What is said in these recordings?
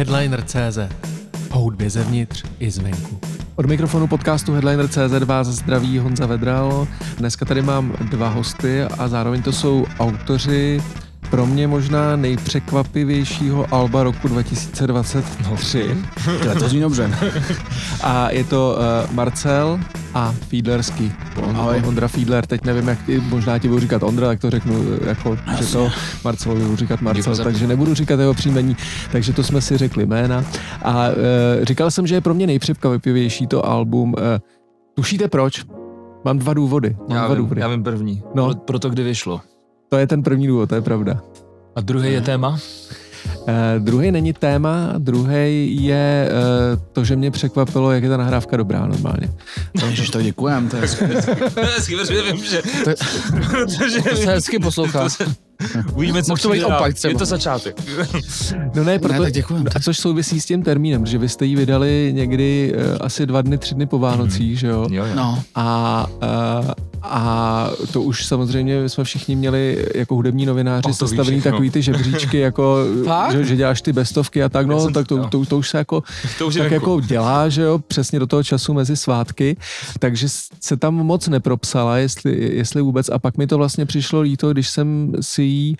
Headliner.cz Po hudbě zevnitř i zvenku. Od mikrofonu podcastu Headliner.cz vás zdraví Honza Vedral. Dneska tady mám dva hosty a zároveň to jsou autoři pro mě možná nejpřekvapivějšího alba roku 2023. No, to zní dobře. A je to uh, Marcel a Fiedlerský. On, Ahoj. Ondra Fiedler, teď nevím, jak ty, možná ti budu říkat Ondra, tak to řeknu, eh, jako, že to Marcelovi budu říkat Marcel, Děkuji za takže nebudu říkat jeho příjmení, takže to jsme si řekli jména. A uh, říkal jsem, že je pro mě nejpřekvapivější to album. Uh, tušíte proč? Mám dva důvody. Mám Já dva vím, důvody. já vím první. No. Pro, proto, kdy vyšlo. To je ten první důvod, to je pravda. A druhý je téma? Uh, druhý není téma, druhý je uh, to, že mě překvapilo, jak je ta nahrávka dobrá normálně. Ježiš, to děkujem, to je hezky. Hezky, protože vím, že... To, protože to se hezky poslouchá. Uvidíme, co Mohl to být opak třeba. Je to začátek. No ne, proto, tak děkujem. a což souvisí s tím termínem, že vy jste ji vydali někdy uh, asi dva dny, tři dny po Vánocích, že jo? Jo, jo. No, A, uh, a to už samozřejmě jsme všichni měli jako hudební novináři O, to víš sestavený takový ty žebříčky, jako, že, že děláš ty bestovky a tak, no, jsem- tak to, to, to, už se jako To už tak venku. jako dělá, že jo, přesně do toho času mezi svátky, takže se tam moc nepropsala, jestli, jestli vůbec, a pak mi to vlastně přišlo líto, když jsem si ji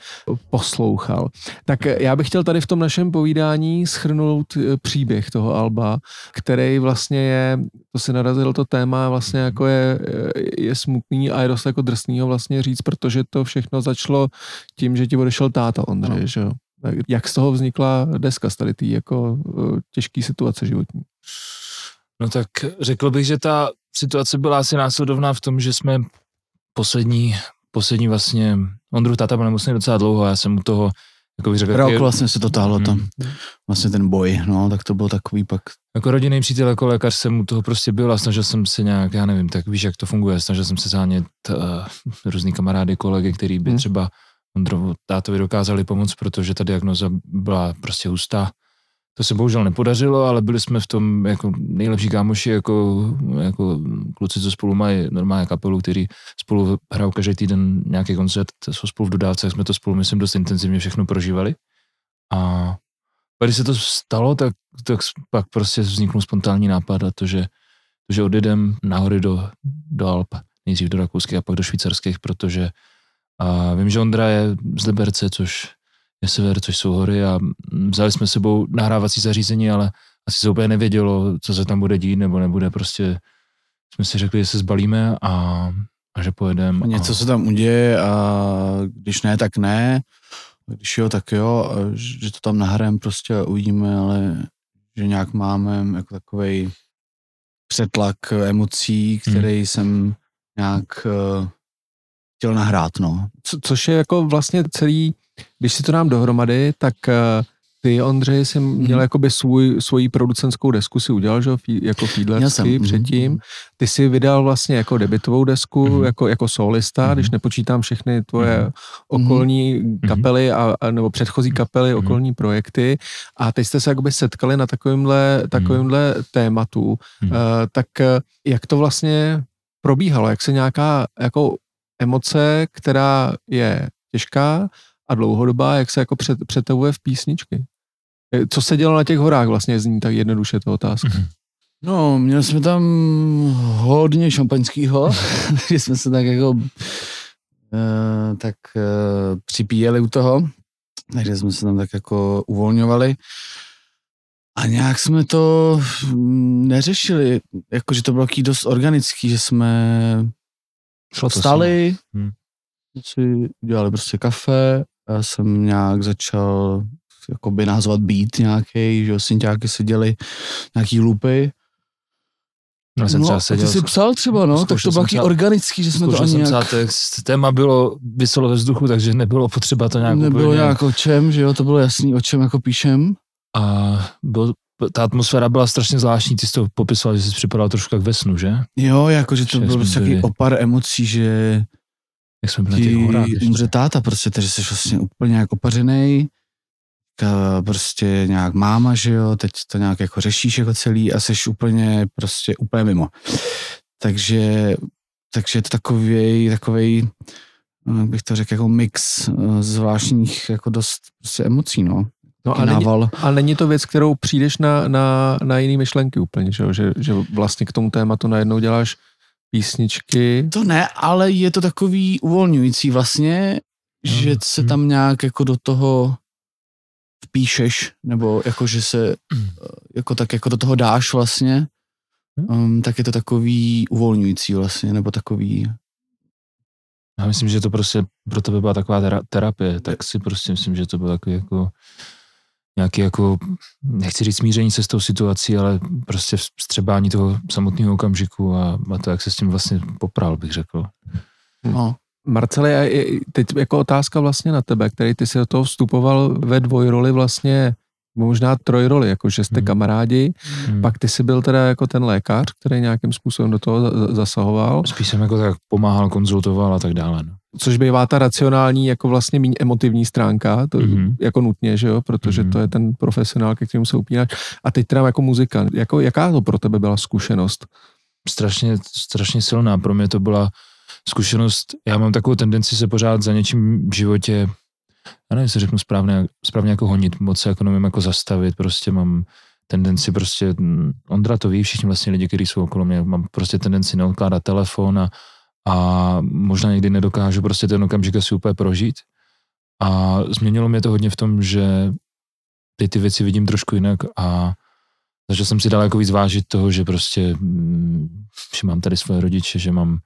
poslouchal. Tak já bych chtěl tady v tom našem povídání schrnout eh, příběh toho Alba, který vlastně je, to si narazil to téma, vlastně jako je, eh, je smutný a je dost jako drsný ho vlastně říct, protože to všechno začalo tím, že ti odešel táta Ondřej, Ano. že jo. Jak z toho vznikla deska z tady jako eh, těžký situace životní? No tak řekl bych, že ta situace byla asi následovná v tom, že jsme poslední, poslední vlastně, Ondru táta byl nemocný docela dlouho, já jsem u toho, jako řekl, rok vlastně se to táhlo tam. Mm. Vlastně ten boj, no, tak to byl takový pak. Jako rodinný přítel, jako lékař jsem u toho prostě byl a snažil jsem se nějak, já nevím, tak víš, jak to funguje, snažil jsem se zánět uh, různý kamarády, kolegy, který by Hmm. třeba Ondrovu tátovi dokázali pomoct, protože ta diagnoza byla prostě hustá. To se bohužel nepodařilo, ale byli jsme v tom jako nejlepší kámoši, jako, jako kluci, co spolu mají normálně kapelu, který spolu hrajou každý týden nějaký koncert, jsou spolu v dodávce, jsme to spolu, myslím, dost intenzivně všechno prožívali. A když se to stalo, tak, tak pak prostě vzniknul spontánní nápad a to, že, to, že odjedem nahory do, do Alp, nejdřív do rakouských a pak do švýcarských, protože a vím, že Ondra je z Liberce, což je sever, což jsou hory a vzali jsme sebou nahrávací zařízení, ale asi se úplně nevědělo, co se tam bude dít nebo nebude, prostě jsme si řekli, že se zbalíme a, a že pojedeme. Něco a, se tam uděje a když ne, tak ne. Když jo, tak jo. Že to tam nahrajem prostě a uvidíme, ale že nějak máme jako takovej přetlak emocí, který jsem nějak uh, chtěl nahrát, no. Co, což je jako vlastně celý, když si to dám dohromady, tak uh, ty, Ondřej, jsi měl Mhm. jakoby svůj, svoji producentskou desku si udělal, že jako Fiedlersky mhm. předtím. Ty si vydal vlastně jako debitovou desku, Mhm. jako, jako solista, Mhm. když nepočítám všechny tvoje Mhm. okolní kapely a, a, nebo předchozí kapely, Mhm. okolní projekty a teď jste se jakoby setkali na takovýmhle, takovýmhle tématu. Mhm. Uh, tak eh, jak to vlastně probíhalo? Jak se nějaká jako emoce, která je těžká a dlouhodobá, jak se jako před, přetavuje v písničky? Eh, Co se dělo na těch horách vlastně, zní tak jednoduše to otázka. Mhm. No, měli jsme tam hodně šampaňského, že jsme se tak jako uh, tak uh, připíjeli u toho, takže jsme se tam tak jako uvolňovali. A nějak jsme to mm, neřešili, jakože to bylo taky dost organický, že jsme Šlo vstali, Hmm. si udělali prostě kafe, já jsem nějak začal jakoby názvat beat nějaký, že jo, synťáky seděli, nějaký loopy, Já jsem no, třeba seděl, ty jsi psal třeba, no, tak to bylo taky organický, že jsme to ani jsem nějak, psát téma bylo vyselo ve vzduchu, takže nebylo potřeba to nějak nebylo úplně. nějak o čem, že jo, to bylo jasný, o čem jako píšem. A byl, ta atmosféra byla strašně zvláštní, ty jsi to popisoval, že jsi připadal trošku jak ve snu, že? Jo, jakože to Že bylo jsme prostě opar emocí, že Jak jsme byli na těch horách. umře táta prostě, takže jsi vlastně úplně jak opařenej, ka- prostě nějak máma, že jo, teď to nějak jako řešíš jako celý a jsi úplně prostě úplně mimo. Takže, takže je to takový, takový, jak bych to řekl, jako mix eh, zvláštních jako dost prostě emocí, no. No a není, a není to věc, kterou přijdeš na, na, na jiný myšlenky úplně, že, že, že vlastně k tomu tématu najednou děláš písničky. To ne, ale je to takový uvolňující vlastně, mm. že se tam nějak jako do toho vpíšeš, nebo jako, že se mm. jako tak jako do toho dáš vlastně, um, tak je to takový uvolňující vlastně, nebo takový... Já myslím, že to prostě pro tebe byla taková terapie, tak si prostě myslím, že to bylo takový jako nějaký jako, nechci říct smíření se s tou situací, ale prostě vstřebání toho samotného okamžiku a, a to, jak se s tím vlastně popral, bych řekl. No. Marceli, teď jako otázka vlastně na tebe, který ty si do toho vstupoval ve dvojroli vlastně možná trojroli, jako že jste hmm. kamarádi, hmm. pak ty jsi byl teda jako ten lékař, který nějakým způsobem do toho zasahoval. Spíš jsem jako tak pomáhal, konzultoval a tak dále. No. Což bývá ta racionální, jako vlastně méně emotivní stránka, to hmm. jako nutně, že jo, protože hmm. to je ten profesionál, ke kterému se upínáš. A teď teda jako muzika, jako, jaká to pro tebe byla zkušenost? Strašně, strašně silná, pro mě to byla zkušenost, já mám takovou tendenci se pořád za něčím v životě já nevím, jestli řeknu správně, správně jako honit, moc se jako nevím jako zastavit, prostě mám tendenci prostě, mm, Ondra to ví, všichni vlastně lidi, kteří jsou okolo mě, mám prostě tendenci neodkládat telefon a, a možná někdy nedokážu prostě ten okamžik asi úplně prožít. A změnilo mě to hodně v tom, že teď ty věci vidím trošku jinak a začal jsem si dál jako víc vážit toho, že prostě, mm, že mám tady svoje rodiče, že mám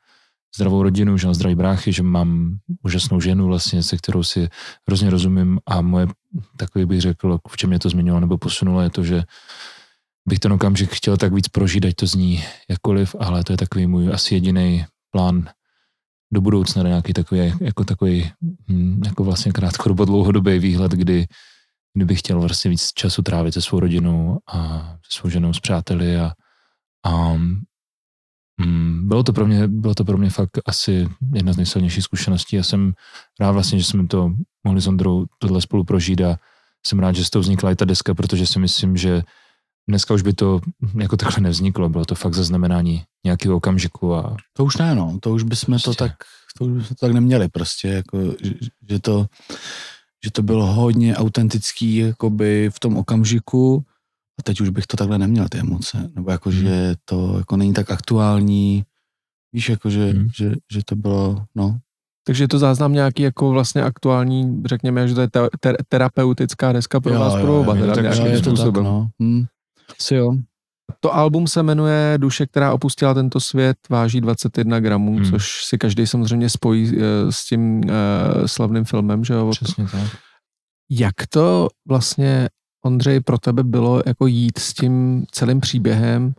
zdravou rodinu, že mám zdravý bráchy, že mám úžasnou ženu vlastně, se kterou si hrozně rozumím a moje, takový bych řekl, v čem mě to změnilo nebo posunulo, je to, že bych ten okamžik chtěl tak víc prožít, ať to zní jakkoliv, ale to je takový můj asi jediný plán do budoucna, nějaký takový, jako takový, hm, jako vlastně krátkodobý dlouhodobý výhled, kdy, kdy bych chtěl vlastně víc času trávit se svou rodinou a se svou ženou, s přáteli a, a Mm, bylo to pro mě, bylo to pro mě fakt asi jedna z nejsilnějších zkušeností. Já jsem rád vlastně, že jsme to mohli s Ondrou tohle spolu prožít a jsem rád, že z toho vznikla i ta deska, protože si myslím, že dneska už by to jako takhle nevzniklo. Bylo to fakt zaznamenání nějakého okamžiku. A... To už ne, no. To už bychom prostě. to tak, to už bychom to tak neměli prostě, jako, že, že, to, že to bylo hodně autentický jakoby v tom okamžiku a teď už bych to takhle neměl, ty emoce. Nebo jako, hmm. že to jako není tak aktuální. Víš, jako, že, hmm. že, že to bylo, no. Takže je to záznam nějaký jako vlastně aktuální, řekněme, že to je te, te, terapeutická deska pro jo, vás pro oba. Jo, tak, jo, je to tak, no. Hmm. Si jo. To album se jmenuje Duše, která opustila tento svět, váží 21 gramů, hmm. což si každý samozřejmě spojí uh, s tím uh, slavným filmem, že jo? Přesně tak. Jak to vlastně Ondřej, pro tebe bylo jako jít s tím celým příběhem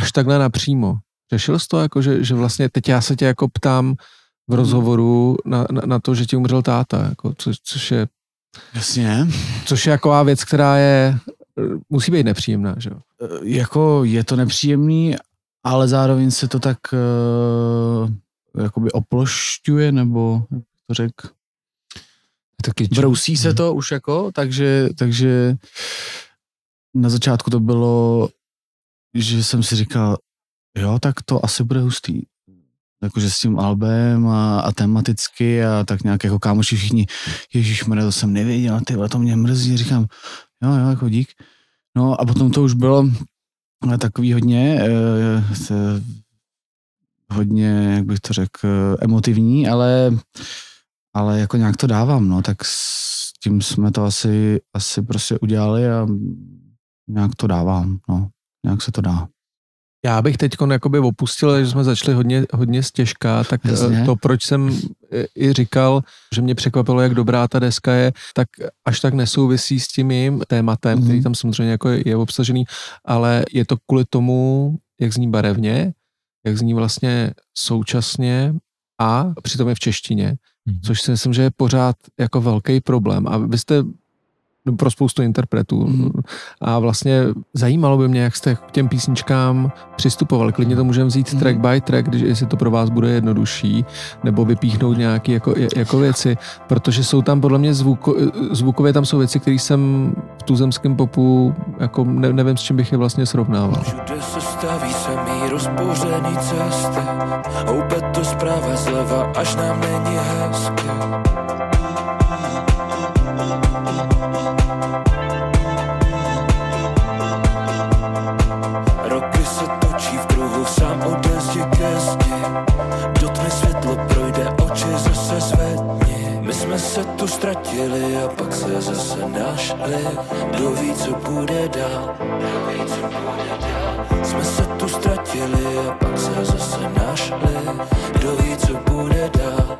až takhle napřímo? Řešil jsi to, jako, že, že vlastně teď já se tě jako ptám v hmm. rozhovoru na, na, na to, že ti umřel táta, jako, co, což je Jasně. Což je jaková věc, která je, musí být nepříjemná, že jo? E, jako je to nepříjemný, ale zároveň se to tak uh, jakoby oplošťuje, nebo jak to řek, Taky čo... Brousí se mhm. to už jako, takže, takže na začátku to bylo, že jsem si říkal, jo, tak to asi bude hustý. Jakože s tím albem a, a tematicky a tak nějak jako kámoši všichni, Ježíš to jsem nevěděl, ty to mě mrzí, říkám, jo, jo, jako dík. No a potom to už bylo takový hodně, eh, hodně, jak bych to řekl, emotivní, ale ale jako nějak to dávám, no, tak s tím jsme to asi, asi prostě udělali a nějak to dávám, no, nějak se to dá. Já bych teď jakoby opustil, že jsme začali hodně, hodně stěžká, tak Jasně. to, proč jsem i říkal, že mě překvapilo, jak dobrá ta deska je, tak až tak nesouvisí s tím jejím tématem, mm. který tam samozřejmě jako je, je obsažený, ale je to kvůli tomu, jak zní barevně, jak zní vlastně současně a přitom je v češtině. Mhm. což si myslím, že je pořád jako velký problém. A vy jste pro spoustu interpretů. Mm. A vlastně zajímalo by mě, jak jste k těm písničkám přistupovali. Klidně to můžeme vzít mm. track by track, když, jestli to pro vás bude jednodušší, nebo vypíchnout nějaké jako, jako věci, protože jsou tam podle mě zvuko, zvukově tam jsou věci, které jsem v tuzemském popu jako ne, nevím, s čím bych je vlastně srovnával. Všude se staví samý rozpořený cesty, to zprava zleva, až nám není hezky. Ztratili a pak se zase našli. Kdo ví, co bude dál? Jsme se tu ztratili a pak se zase našli. Kdo ví, co bude dál?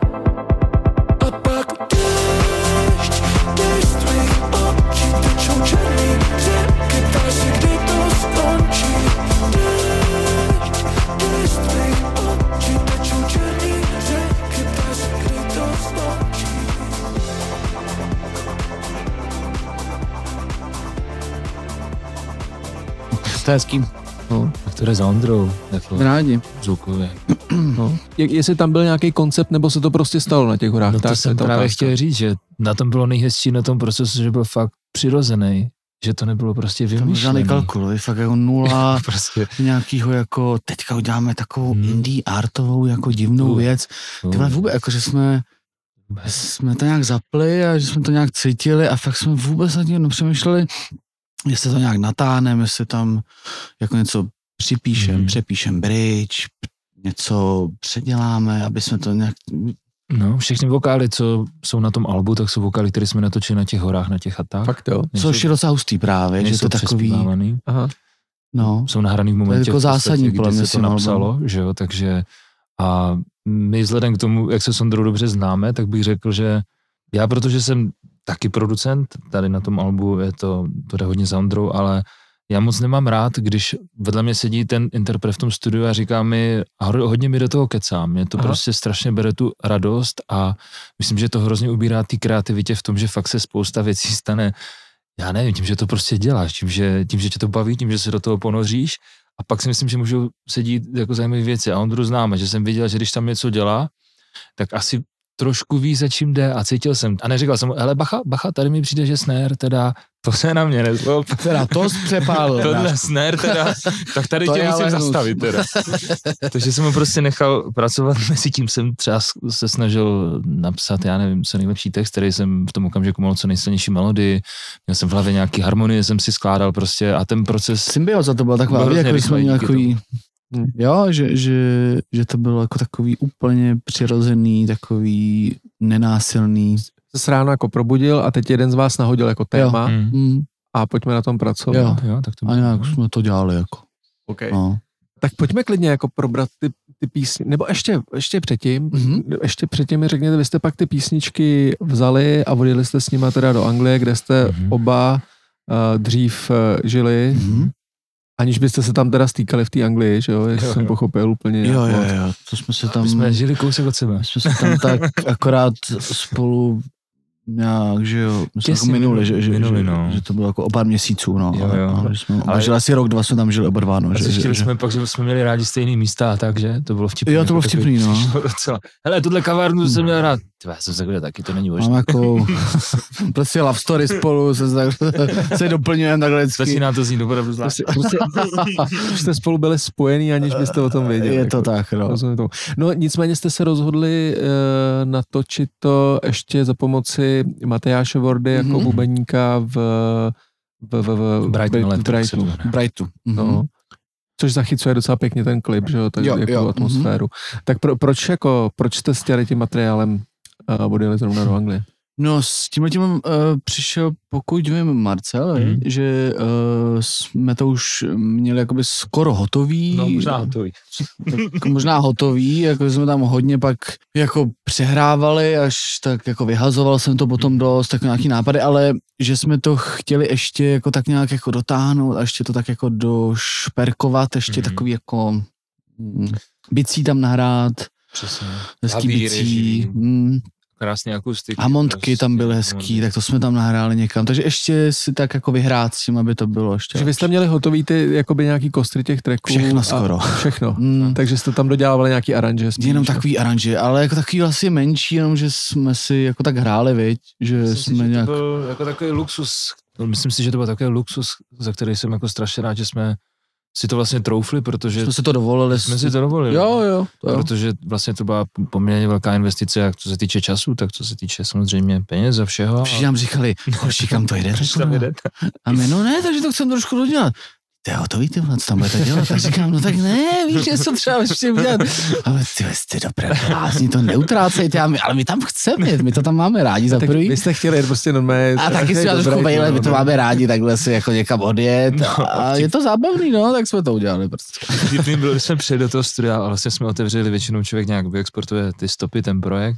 A pak déšť z tvých očí tečou černý řeky, ptáš se, kdy to skončí. Déšť z tvých To je hezký. No, Tak to jde za Ondrou, jako Rádi. zvukově. no. Jak, jestli tam byl nějaký koncept, nebo se to prostě stalo na těch horách. No to tak, jsem je ta právě otázka. chtěl říct, že na tom bylo nejhezčí na tom procesu, že byl fakt přirozený, že to nebylo prostě vymyšlený. žádný kalkul, je fakt jako nula prostě. nějakýho jako, teďka uděláme takovou Hmm. indie artovou jako divnou Uh. věc. Ty vole, vůbec, jako že jsme, jsme to nějak zapli a že jsme to nějak cítili a fakt jsme vůbec nad tím nepřemýšleli, jestli to nějak natáhneme, jestli tam jako něco připíšem, Mhm. přepíšem bridge, něco předěláme, aby jsme to nějak, No, všechny vokály, co jsou na tom albu, tak jsou vokály, které jsme natočili na těch horách, na těch chatách. Fakt jo. co je docela hustý právě, že to je takový. Aha. no, jsou nahraný v momentě, jako v podstatě, zásadní podle kdy mě se to napsalo, že jo, takže a my vzhledem k tomu, jak se s Ondrou dobře známe, tak bych řekl, že já, protože jsem taky producent, tady na tom albu je to, to jde hodně za Ondrou, ale já moc nemám rád, když vedle mě sedí ten interpret v tom studiu a říká mi, a hodně mi do toho kecá, mě to Aha. prostě strašně bere tu radost a myslím, že to hrozně ubírá té kreativitě v tom, že fakt se spousta věcí stane já nevím, tím, že to prostě děláš, tím, že, tím, že tě to baví, tím, že se do toho ponoříš a pak si myslím, že můžou sedít jako zajímavé věci. A Ondru známe, že jsem viděl, že když tam něco dělá, tak asi trošku ví, za čím jde a cítil jsem. A neříkal jsem mu, hele bacha, bacha, tady mi přijde, že snare, teda, to se na mě nezlob. teda to přepálil. Tohle snare teda, tak tady To tě musím hnus. zastavit teda. Takže jsem ho prostě nechal pracovat, mezi tím jsem třeba se snažil napsat, já nevím, co nejlepší text, který jsem v tom okamžiku mohl co nejsilnější melodii, měl jsem v hlavě nějaký harmonie, jsem si skládal prostě a ten proces Symbioza to byla taková, Byl jako jsme měli takový. Jo, že, že, že to bylo jako takový úplně přirozený, takový nenásilný. Se ráno jako probudil a teď jeden z vás nahodil jako téma Hmm. Hmm. a pojďme na tom pracovat. Jo. Jo, tak to A nějak jsme to dělali jako. Okay. No. Tak pojďme klidně jako probrat ty, ty písně, nebo ještě, ještě předtím, Mhm. ještě předtím mi řekněte, vy jste pak ty písničky vzali a odjeli jste s nima teda do Anglie, kde jste Mhm. oba uh, dřív uh, žili, Mhm. Aniž byste se tam teda stýkali v té Anglii, že jo, jestli Jo, jsem jo. pochopil úplně. Jo, jo, jo, to jsme se tam, My jsme žili kousek od sebe. jsme se tam tak akorát spolu nějak, že jo, my jsme jako minuli, že, že, minuli, že, no. že, to bylo jako o pár měsíců, no. Jo, jo. Ale, že jsme, ale Ale- žili asi rok, dva jsme tam žili oba dva, no. Že, že, zjistili že, jsme pak, že jsme měli rádi stejný místa a tak, že? To bylo vtipný. Jo, to bylo jako takový- vtipný, no. Docela. Hele, tuhle kavárnu jsem měl rád. Ty, já jsem se řekl, taky to není možné. Mám jako prostě love story spolu, se, se doplňujeme takhle vždycky. Začíná to znít opravdu Prostě, zvlášť. prostě, už jste spolu byli spojený, aniž byste o tom věděli. Je to jako. tak, no. Rozumím tomu. No nicméně jste se rozhodli uh, natočit to ještě za pomoci Matejáše Vordy jako Mhm. bubeníka v, v, v, v, Brighton v, v Electric se to Brightonu. jmenuje. Brightu. No. Mhm. Což zachycuje docela pěkně ten klip, že jo, tak Jo, jako jo, mhm. atmosféru. Tak pro, proč jako, proč jste s těmi tím materiálem uh, odjeli zrovna do Anglie? No s tím tím uh, přišel, pokud vím, Marcel, mm. že uh, jsme to už měli jakoby skoro hotový. No, možná hotový. tak možná hotový, jako jsme tam hodně pak jako přehrávali, až tak jako vyhazoval jsem to potom dost, tak nějaký nápady, ale že jsme to chtěli ještě jako tak nějak jako dotáhnout a ještě to tak jako došperkovat, ještě Mhm. takový jako mm, bicí tam nahrát, Přesně. hezký bicí, mm, Krásný akustik. a montky tam byly hezký, Montky. tak to jsme tam nahráli někam, takže ještě si tak jako vyhrát s tím, aby to bylo ještě Takže vy jste měli hotový ty jakoby nějaký kostry těch tracků. Všechno skoro. Všechno. Mm, Takže jste tam dodělávali nějaký aranže. spíš, Jenom že? takový aranže, ale jako takový vlastně menší, jenom že jsme si jako tak hráli, viď? Že Myslím si, jsme že nějak... to byl jako takový luxus. No, Myslím si, že to byl takový luxus, za který jsem jako strašně rád, že jsme si to vlastně troufli, protože Jsme si to dovolili. jsme si to dovolili. Jo, jo. To jo. Protože vlastně to byla poměrně velká investice, jak co se týče času, tak co se týče samozřejmě peněz a všeho. Všichni nám říkali, hoši, kam to jdete? Proč tam jedete? A my, no ne, takže to chcem trošku dodělat. To je hotový, ty vole, co tam budete dělat? A říkám, no tak ne, víš, něco třeba ještě udělat. Ale ty jste dobré blázni, to neutrácejte, my, ale my tam chceme my to tam máme rádi za prvý. vy jste chtěli jet prostě normálně. A taky si dobré trošku vejle, my to no. máme rádi, takhle si jako někam odjet. A je to zábavný, no, tak jsme to udělali prostě. Bylo, když jsme přijeli do toho studia a vlastně jsme otevřeli, většinou člověk nějak vyexportuje ty stopy, ten projekt.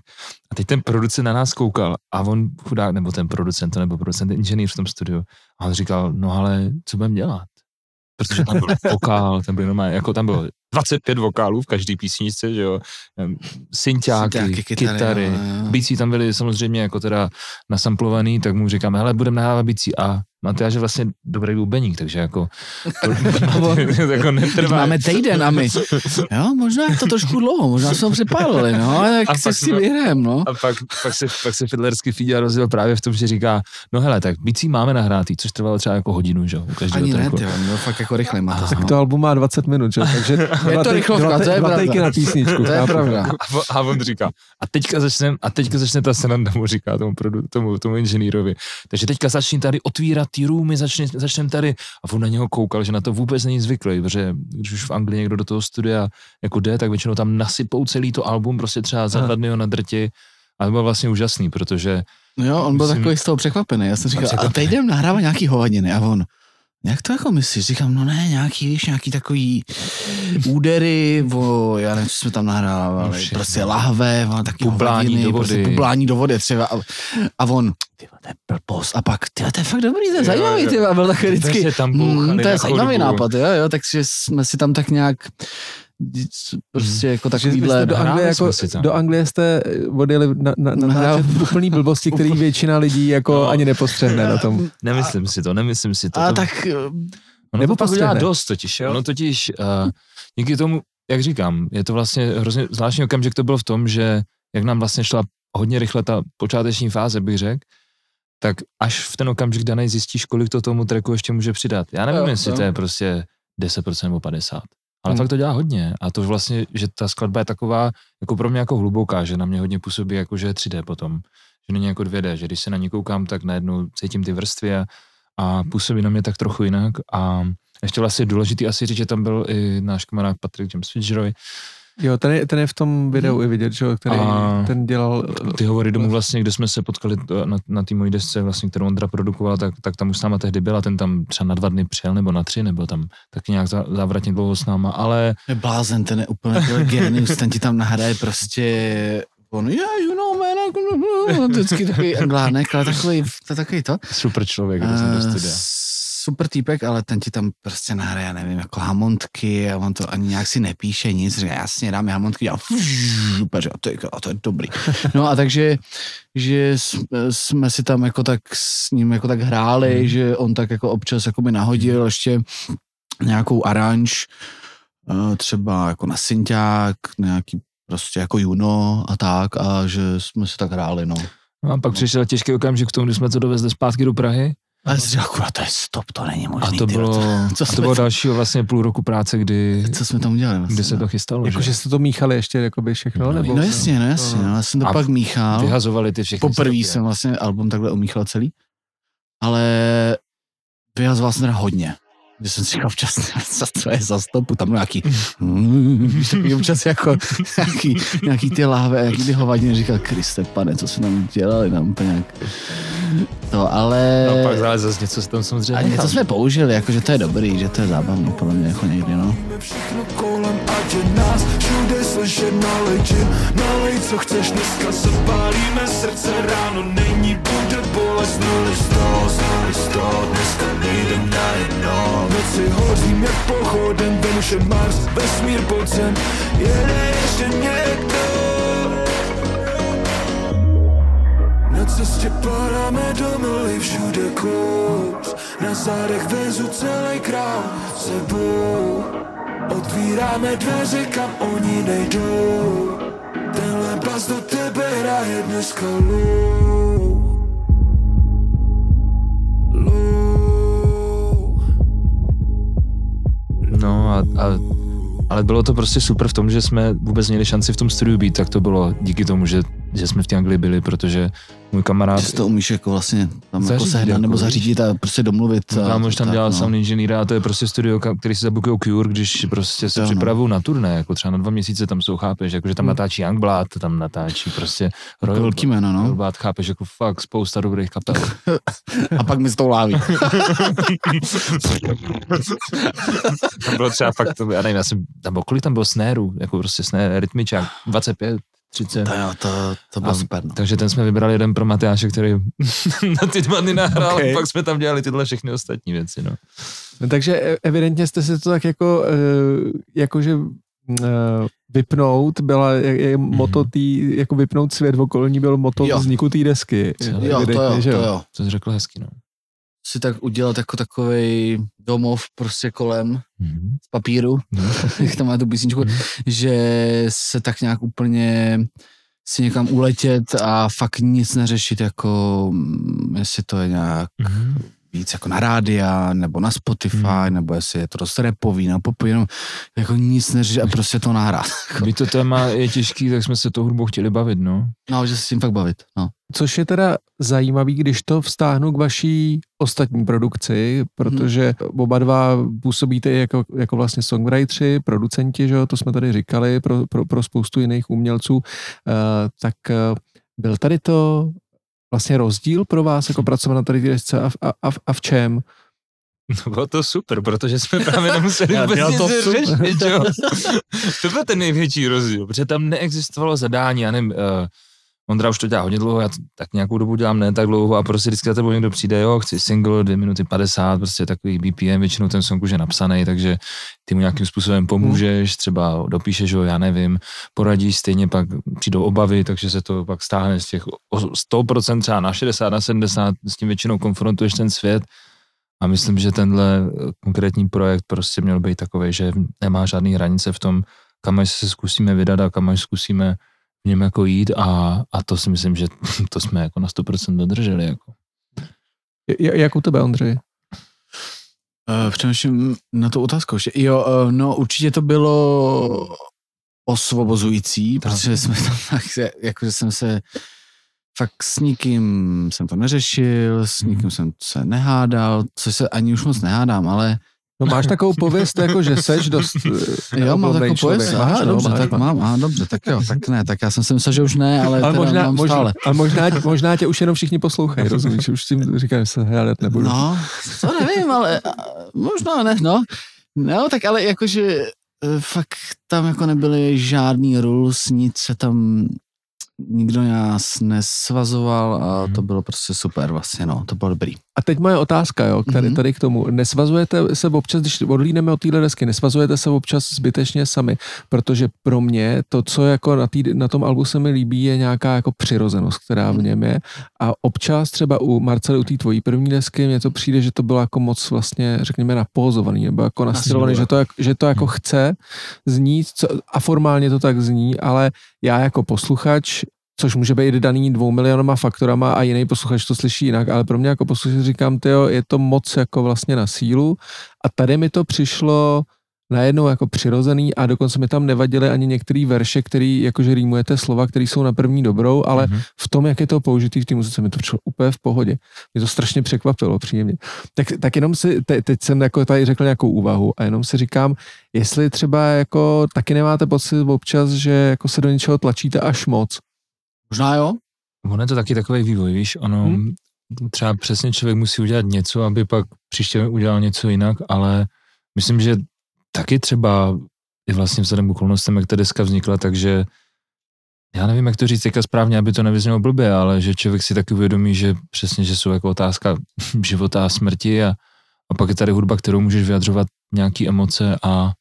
A teď ten producent na nás koukal a on chudák, nebo ten producent, to nebo producent, inženýr v tom studiu. A on říkal, no ale co budeme dělat? Protože tam byl vokál, tam byl normálně, jako tam bylo 25 vokálů v každé písničce, že jo, Em, synťáky, Synťáky, kytary, kytary, jo, jo. bicí tam byly samozřejmě jako teda nasamplovaný, tak mu říkáme, hele, budeme nahrávat bicí a Matyáš je vlastně dobrý bubeník, takže jako to, jako netrvá. máme týden a my, jo, možná je to trošku dlouho, možná jsme ho přepálili, no, tak si pak s tím jsme- vyhrajeme, no. A pak, pak, se, pak se Fidlerský Fíďa rozjel právě v tom, že říká, no hele, tak bicí máme nahrátý, což trvalo třeba jako hodinu, že jo, u každého Ani ne, tracku. ty, no, fakt jako rychle má to. Tak to album má 20 minut, že? takže dva, to rychlovka, dva, to je dva pravda. na písničku. To je pravda. A, on- a on říká, a teďka začne, a teďka začne ta sranda, mu říká tomu, produ, tomu, tomu inženýrovi. Takže teďka začni tady otvírat ty roomy, začne, začneme tady. A on na něho koukal, že na to vůbec není zvyklý, protože když už v Anglii někdo do toho studia jako jde, tak většinou tam nasypou celý to album, prostě třeba za Aha. dva dny ho na drti. A to bylo vlastně úžasný, protože No jo, on byl Myslím- takový z toho překvapený. Já jsem říkal, a Překvapený. teď jdem nahrávat nějaký hovadiny. A on, jak to jako myslíš? Říkám, no ne, nějaký, víš, nějaký takový údery, o, já nevím, co jsme tam nahrávali, No prostě lahve, o, taky Bublání hovadiny, do Prostě vody. bublání do vody třeba. A, a on, ty to je blbost. A pak, ty to je fakt dobrý, to je zajímavý, ty byl takový vždycky, mm, to je zajímavý nápad, jo, jo, takže jsme si tam tak nějak prostě jako Takže vy takovýhle jste do Anglie, jako, do Anglie jste odjeli na, na, na natáčet úplný blbosti, který většina lidí jako No. ani nepostřehne na tom. nemyslím si to, nemyslím si to. A to tak, eh, Ono Nebo nebo to pak udělá dost totiž, jo? Ono totiž, uh, díky tomu, jak říkám, je to vlastně hrozně zvláštní okamžik to byl v tom, že jak nám vlastně šla hodně rychle ta počáteční fáze, bych řekl, tak až v ten okamžik daný zjistíš, kolik to tomu tracku ještě může přidat. Já nevím, Jo, jestli jo. to je prostě 10% nebo 50%. Ale Hmm. fakt to dělá hodně. A to vlastně, že ta skladba je taková, jako pro mě jako hluboká, že na mě hodně působí jako, že je 3D potom. Že není jako 2D, že když se na ní koukám, tak najednou cítím ty vrstvy a, a působí na mě tak trochu jinak. A ještě vlastně důležitý asi říct, že tam byl i náš kamarád Patrick James Fitzgerald. Jo, ten je, ten je v tom videu i vidět, že který A- ten dělal... Ty hovory domů vlastně, kde jsme se potkali to- na, na té mojí desce, vlastně, kterou Ondra produkoval, tak, tak tam už s náma tehdy byl a ten tam třeba na dva dny přijel nebo na tři, nebo tam taky nějak zá- závratně dlouho s náma, ale je blázen, ten je úplně genius, ten ti tam nahraje prostě on, yeah, you know, man, I'm gonna... On vždycky takový anglánek, ale takový, to je takový to. super člověk, kdo jsem do Eh, studia. Super týpek, ale ten ti tam prostě nahraje, já nevím, jako hamontky a on to ani nějak si nepíše nic, říká, jasně, dáme hamontky a a to je, a to je dobrý. No a takže, že jsme, si tam jako tak s ním jako tak hráli, Hmm. že on tak jako občas jako mi nahodil ještě nějakou aranž, třeba jako na synťák, nějaký prostě jako Juno a tak a že jsme si tak hráli, no. No a pak přišel těžký okamžik k tomu, když jsme to dovezli zpátky do Prahy A já si říkal, kurva, to je stop, to není a možný. to bylo, co a to bylo to- dalšího vlastně půl roku práce, kdy, Co jsme tam udělali vlastně? kdy se to no? chystalo. Jako, že? že jste to míchali ještě jakoby všechno? Nebo, No jasně, no jasně, no, já jsem to A pak míchal. Vyhazovali ty všechny Poprvé jsem vlastně album takhle umíchal celý, ale vyhazoval jsem teda hodně. Že jsem si říkal včas, co to je za stopu, tam byl nějaký, víš, takový občas jako nějaký, nějaký ty láhve, nějaký ty hovadiny, říkal, Kriste, pane, co jsme tam dělali, nám úplně nějak, to, ale... No pak ale zase něco se tam samozřejmě a něco nechal. jsme použili, jako, že to je dobrý, že to je zábavný, podle mě, jako někdy, no. Všechno kolem, ať je nás všude slyšet nalej gin Nalej, co chceš, dneska zapálíme srdce ráno Není, bude bolest, nuli sto, nuli sto Dneska nejdem na jedno Noci hořím jak pochodem, Venuše, Mars, vesmír pod zem Jede ještě někdo? Na cestě padáme do mlhy, všude kouř. Na zádech vezu celý král sebou. Otvíráme dveře, kam oni nejdou. Tenhle bas do tebe hraje dneska low No a, a, ale bylo to prostě super v tom, že jsme vůbec měli šanci v tom studiu být, tak to bylo díky tomu, že že jsme v té Anglii byli, protože můj kamarád, Že to umíš jako vlastně tam jako Zařídit, sehnat jako, nebo zařídit a prostě domluvit. a- kámoš tam dělal no. sound inženýra a to je prostě studio, který si zabukují Cure, když prostě se no. připravují na turné, jako třeba na dva měsíce tam jsou, chápeš, jako že tam Hmm. natáčí Youngblood, tam natáčí prostě Royal, Velký jméno, no. Royal Blood, chápeš, jako fakt spousta dobrých kapel. A pak mi s tou láví. tam bylo třeba fakt, já nevím, já jsem, tam bylo, kolik tam bylo snérů, jako prostě snare, rytmičák, 25, 30. To, jo, to, to bylo A- super. No. Takže ten jsme vybrali jeden pro Matyáše, který na ty dva dny nahrál, Okay. pak jsme tam dělali tyhle všechny ostatní věci, no. No, takže e- evidentně jste si to tak jako, eh, jakože eh, vypnout byla je, je moto tý, jako vypnout svět okolní byl moto Jo. vzniku té desky. Jo, Jo, to Evidentně, jo, že to jo. To jsi řekl hezky, no. Si tak udělat jako takovej domov prostě kolem Mhm. z papíru, No. jak tam má tu písničku, Mhm. že se tak nějak úplně si někam uletět a fakt nic neřešit, jako mm, jestli to je nějak Mhm. Víc jako na rádia, nebo na Spotify, Hmm. nebo jestli je to dost repový, nebo popový, jenom jako nic neřešit a prostě to nahrát. Byť to téma je těžký, tak jsme se tou hudbou chtěli bavit, no. No, že se s tím fakt bavit, no. Což je teda zajímavý, když to vztáhnu k vaší ostatní produkci, protože oba dva působíte jako, jako vlastně songwriteri, producenti, že jo, to jsme tady říkali, pro, pro, pro spoustu jiných umělců, uh, tak uh, byl tady to vlastně rozdíl pro vás, jako pracovat na tady desce a, v- a, a, v- a v čem? No bylo to super, protože jsme právě nemuseli Já, vůbec nic to řešit, jo. To byl ten největší rozdíl, protože tam neexistovalo zadání, já nevím, uh, Ondra už to dělá hodně dlouho, já to tak nějakou dobu dělám ne tak dlouho a prostě vždycky za tebou někdo přijde, jo, chci single, 2 minuty 50, prostě takový BPM, většinou ten song už je napsaný, takže ty mu nějakým způsobem pomůžeš, třeba dopíšeš ho, já nevím, poradíš, stejně pak přijdou obavy, takže se to pak stáhne z těch o 100% třeba na 60, na 70, s tím většinou konfrontuješ ten svět. A myslím, že tenhle eh, konkrétní projekt prostě měl být takový, že nemá žádný hranice v tom, kam až se zkusíme vydat a kam až zkusíme v něm jako jít a, a to si myslím, že to jsme jako na 100% dodrželi. Jako. J- jak u tebe, Ondřej? Uh, přemýšlím na tu otázku. Ještě. Jo, uh, no určitě to bylo osvobozující, Tak. protože jsme tam tak, se- jakože jsem se fakt s nikým jsem to neřešil, s nikým jsem se nehádal, což se ani už moc nehádám, ale No máš takovou pověst, jako že seš dost eh, jo, mám takovou pověst. Aha, no, dobře, máš, tak máš. mám, aha, dobře, tak jo, tak ne, tak já jsem si myslel, že už ne, ale, Ale možná, mám možná, stále. ale možná, možná tě už jenom všichni poslouchají, rozumíš? Už si říkám, že se hádat nebudu. No, to nevím, ale a, možná ne, no. No, tak ale jakože eh, fakt tam jako nebyly žádný rules, nic se tam nikdo nás nesvazoval a to bylo prostě super vlastně, no, to bylo dobrý. A teď moje otázka, jo, tady, Mhm. tady k tomu. Nesvazujete se občas, když odlíneme od téhle desky, nesvazujete se občas zbytečně sami, protože pro mě to, co jako na, tý, na tom albu se mi líbí, je nějaká jako přirozenost, která v něm je. A občas třeba u Marcely, u té tvojí první desky, mně to přijde, že to bylo jako moc vlastně, řekněme, napózovaný, nebo jako nastylovaný, že to, že to jako chce znít co, a formálně to tak zní, ale já jako posluchač což může být daný dvou milionama faktorama a jiný posluchač to slyší jinak, ale pro mě jako posluchač říkám, tyjo, je to moc jako vlastně na sílu. A tady mi to přišlo najednou jako přirozený a dokonce mi tam nevadily ani některé verše, který jakože rýmujete slova, které jsou na první dobrou, ale Mhm. v tom, jak je to použitý v té muzice, mi to přišlo úplně v pohodě. Mě to strašně překvapilo příjemně. Tak, tak jenom si, te, teď jsem jako tady řekl nějakou úvahu a jenom si říkám, jestli třeba jako taky nemáte pocit občas, že jako se do něčeho tlačíte až moc. Možná jo? Ono je to taky takový vývoj, víš, ono Hmm. třeba přesně člověk musí udělat něco, aby pak příště udělal něco jinak, ale myslím, že taky třeba i vlastně vzhledem k okolnostem, jak ta deska vznikla, takže já nevím, jak to říct teďka správně, aby to nevyznělo blbě, ale že člověk si taky uvědomí, že přesně, že jsou jako otázka života a smrti a, a pak je tady hudba, kterou můžeš vyjadřovat nějaký emoce a,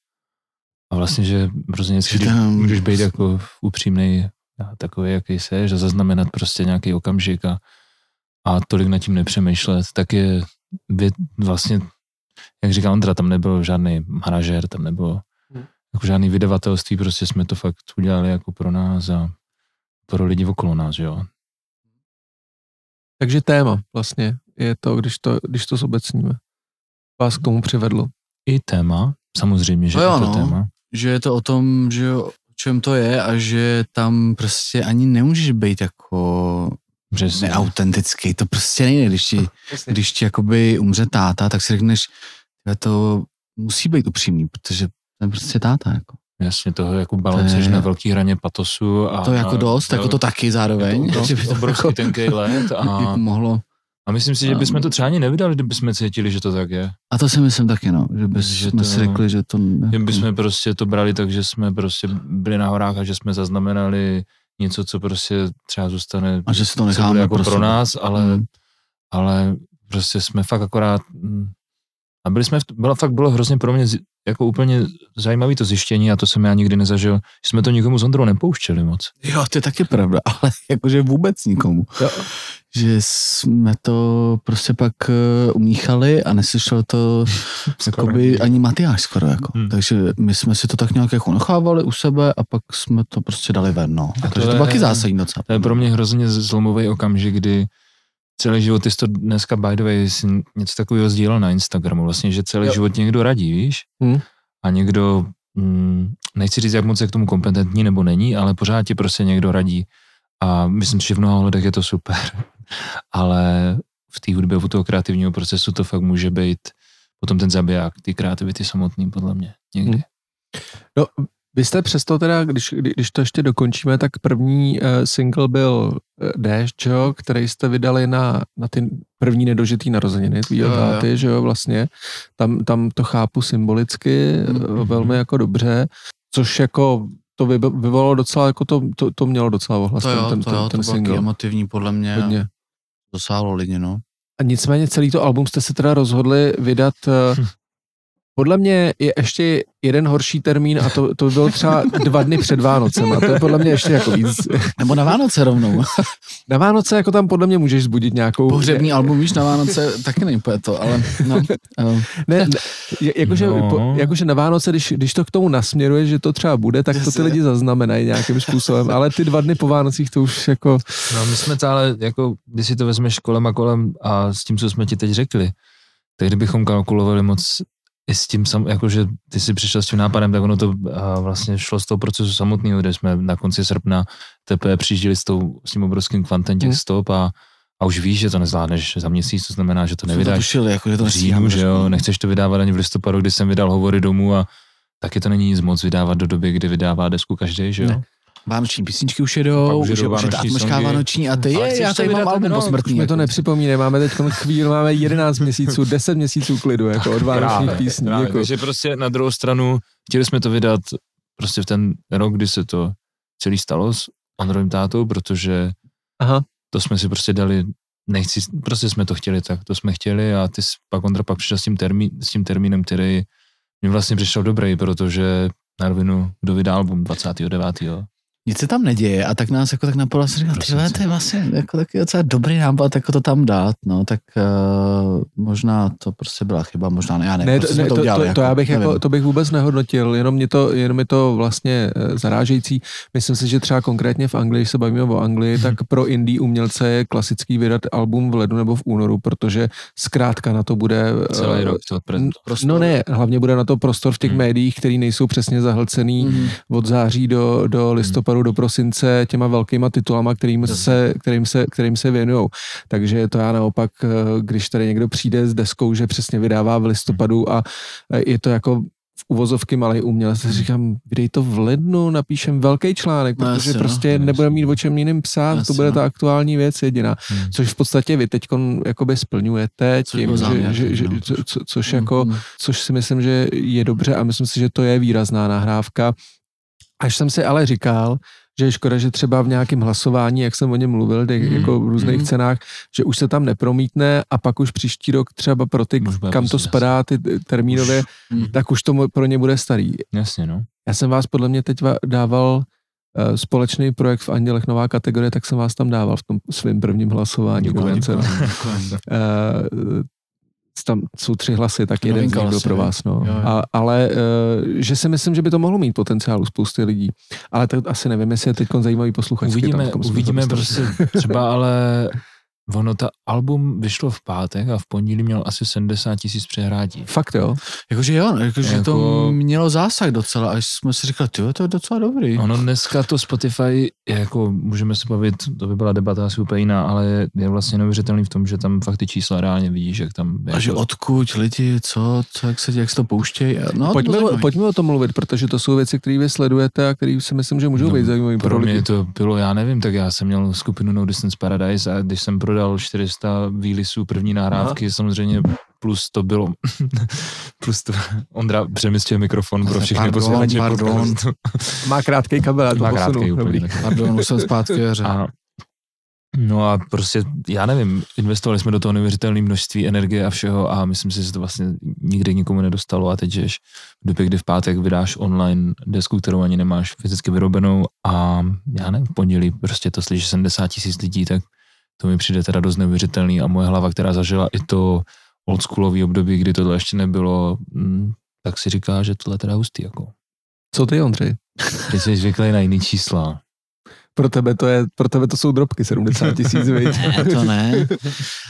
a vlastně, že hrozně Že můžeš být jako upřímný a takový, jaký jsi, a zaznamenat prostě nějaký okamžik a, a tolik nad tím nepřemýšlet, tak je vě, vlastně, jak říká Ondra, tam nebyl žádný manažer, tam nebylo Hmm. jako žádný vydavatelství, prostě jsme to fakt udělali jako pro nás a pro lidi okolo nás, jo. Takže téma vlastně je to, když to, když to zobecníme. Vás k tomu přivedlo. I téma, samozřejmě, že To jo, je to no. téma. Že je to o tom, že jo, čem to je a že tam prostě ani nemůžeš být jako Přesně. neautentický. To prostě nejde, když ti, když ti jakoby umře táta, tak si řekneš, "Tyhle, to musí být upřímný, protože to je prostě táta. Jako. Jasně, toho jako balancuješ To na velký hraně patosu. A, To je jako a, dost, jako to taky zároveň. To že by obrovský, obrovský tenký let a, jako mohlo. a myslím si, že bychom to třeba ani nevydali, kdybychom cítili, že to tak je. A to si myslím taky, no, že bychom Že to... to- si řekli, že to... Že Jako, bychom prostě to brali tak, že jsme prostě byli na horách a že jsme zaznamenali něco, co prostě třeba zůstane a že si to necháme jako pro pro nás, ale, Mm. ale prostě jsme fakt akorát a byli jsme, bylo, fakt bylo hrozně pro mě jako úplně zajímavý to zjištění a to jsem já nikdy nezažil, že jsme to nikomu s Ondrou nepouštěli moc. Jo, to je taky pravda, ale jakože vůbec nikomu. Jo. Že jsme to prostě pak uh, umíchali a neslyšel to jakoby ani Matyáš skoro jako. Hmm. Takže my jsme si to tak nějak jako nechávali u sebe a pak jsme to prostě dali ven, no. A to Takže to je- bylo taky zásadní docela. To je pro mě hrozně zlomový okamžik, kdy celý život, jsi to dneska by the way, jsi něco takového sdílel na Instagramu, vlastně, že celý jo. život někdo radí, víš? Hmm. A někdo, mm, nechci říct, jak moc je k tomu kompetentní nebo není, ale pořád ti prostě někdo radí. A myslím si, že v mnoha ohledech je to super. ale v té hudbě u toho kreativního procesu to fakt může být potom ten zabiják, ty kreativity samotný, podle mě. Někdy. Hmm. No, vy jste přesto teda, když, kdy- když to ještě dokončíme, tak první uh, single byl uh, Déšť, jo, který jste vydali na, na ty první nedožitý narozeniny tvýho Jo, jo. táty, že jo, vlastně. Tam, tam to chápu symbolicky Mhm. mm-hmm. velmi jako dobře, což jako to vy, vyvolalo docela, jako to, to, to mělo docela ohlas, To ten, jo, ten, to ten, jo, ten to single. emotivní podle mě. Hodně. Dosáhlo lidi, no. A nicméně celý to album jste se teda rozhodli vydat eh, Hm. podle mě je ještě jeden horší termín a to, to byl třeba dva dny před Vánocem a to je podle mě ještě jako víc. Nebo na Vánoce rovnou. Na Vánoce jako tam podle mě můžeš zbudit nějakou... Pohřební album, víš, na Vánoce taky není to, ale no. eh, Ne, ne jakože, No. po, jakože na Vánoce, když, když to k tomu nasměruje, že to třeba bude, tak to ty lidi zaznamenají nějakým způsobem, ale ty dva dny po Vánocích to už jako... No my jsme to ale, jako, když si to vezmeš kolem a kolem a s tím, co jsme ti teď řekli, tak kdybychom kalkulovali moc i s tím, sam, jakože ty si přišel s tím nápadem, tak ono to a vlastně šlo z toho procesu samotného, kde jsme na konci srpna teprve přijížděli s, tou, s tím obrovským kvantem těch Hmm. stop a, a už víš, že to nezvládneš za měsíc, to znamená, že to jsme to nevydáš tušili, jako, že to říjnu, že jo, nechceš to vydávat ani v listopadu, kdy jsem vydal hovory domů a taky to není nic moc vydávat do doby, kdy vydává desku každý, že jo. Ne. Vánoční písničky už jedou, už, jedou je, už je ta vánoční atmosféra vánoční a ty je, já to tady mám album ten rok, posmrtný. Už mi to jako. nepřipomínej, máme teď chvíli, máme 11 měsíců, 10 měsíců klidu, jako od vánočních Právě, písní. právě. Jako. Takže prostě na druhou stranu, chtěli jsme to vydat prostě v ten rok, kdy se to celý stalo s Androvým tátou, protože Aha. to jsme si prostě dali, nechci, prostě jsme to chtěli tak, to jsme chtěli a ty jsi- pak Ondra pak přišel s tím, termín, s tím termínem, který mi vlastně přišel dobrý, protože na rovinu, kdo vydá album 29. Nic se tam neděje a tak nás jako tak napadlo, jsem říkal, ty Prosím vole, tě. to je vlastně jako taky docela dobrý nápad, jako to tam dát, no, tak uh, možná to prostě byla chyba, možná ne, já nevím, Ne, prostě ne, to to, udělali. to, to, já bych jako, nevím. to bych vůbec nehodnotil, jenom, mě to, jenom je to vlastně eh, zarážející. Myslím si, že třeba konkrétně v Anglii, když se bavíme o Anglii, tak pro indie umělce je klasický vydat album v lednu nebo v únoru, protože zkrátka na to bude... Celý eh, rok to. Prostor. No ne, hlavně bude na to prostor v těch Hmm. médiích, který nejsou přesně zahlcený Mhm. od září do, do listopadu, do prosince těma velkýma titulama, kterým se, kterým se, kterým se věnujou. Takže to já naopak, eh, když tady někdo přijde s deskou, že přesně vydává v listopadu a eh, je to jako v uvozovky malý umělec, tak říkám, vydej to v lednu, napíšem velký článek, No protože jasně, no. prostě Jasně. nebudeme mít o čem jiným psát, to Jasně, bude no. ta aktuální věc jediná. Hmm. Což v podstatě vy teď jakoby splňujete Což tím, záměr, že, že, no. co, co, což jako Mhm. což si myslím, že je dobře a myslím si, že to je výrazná nahrávka. Až jsem si ale říkal, že je škoda, že třeba v nějakém hlasování, jak jsem o něm mluvil, těch, Mhm, jako v různých mhm. cenách, že už se tam nepromítne a pak už příští rok třeba pro ty, Už bude kam to pozdě spadá, ty termínově, Mhm. tak už to pro ně bude starý. Jasně, no. Já jsem vás podle mě teď va- dával uh, společný projekt v Andělech nová kategorie, tak jsem vás tam dával v tom svém prvním hlasování. Děkuji, dokonce. děkuji. Eh, tam jsou tři hlasy, tak jeden z nich byl pro vás. No. Jo, jo. A, ale eh, že si myslím, že by to mohlo mít potenciál u spousty lidí. Ale to asi nevím, jestli je teď zajímavý posluchačský. Uvidíme, tam uvidíme to prostě třeba ale ono ta album vyšlo v pátek a v pondělí měl asi 70 tisíc přehrátí. Fakt jo. Jakože jo, jakože Jako- to mělo zásah docela, až jsme si říkali, ty to je docela dobrý. Ono dneska to Spotify, jako můžeme se bavit, to by byla debata asi úplně jiná, ale je vlastně neuvěřitelný v tom, že tam fakt ty čísla reálně vidíš, jak tam... A že jako- odkud lidi, co, co jak, se, jak se to pouštějí. No, pojďme, to pojďme o tom mluvit, protože to jsou věci, které vy sledujete a které si myslím, že můžou No, být zajímavé pro Pro mě lidi. to bylo, já nevím, tak já jsem měl skupinu No Distance Paradise a když jsem prodal 400 výlisů první nahrávky, samozřejmě plus to bylo, plus to, Ondra přemystil mikrofon pro všechny Pardon, posluchače pardon. Má krátký kabel, to Má posunu. úplně. tak. Pardon, jsem zpátky. A, no a prostě, já nevím, investovali jsme do toho neuvěřitelné množství energie a všeho a myslím si, že se to vlastně nikdy nikomu nedostalo a teď žiješ v době, kdy v pátek vydáš online desku, kterou ani nemáš fyzicky vyrobenou a já nevím, v pondělí prostě to slyší 70 tisíc lidí, tak to mi přijde teda dost neuvěřitelný a moje hlava, která zažila i to oldschoolový období, kdy tohle ještě nebylo, mm, tak si říká, že tohle je teda hustý, jako. Co ty, Ondřej? Ty jsi zvyklý na jiný čísla. Pro tebe to, je, pro tebe to jsou drobky, 70 tisíc? Ne, to ne.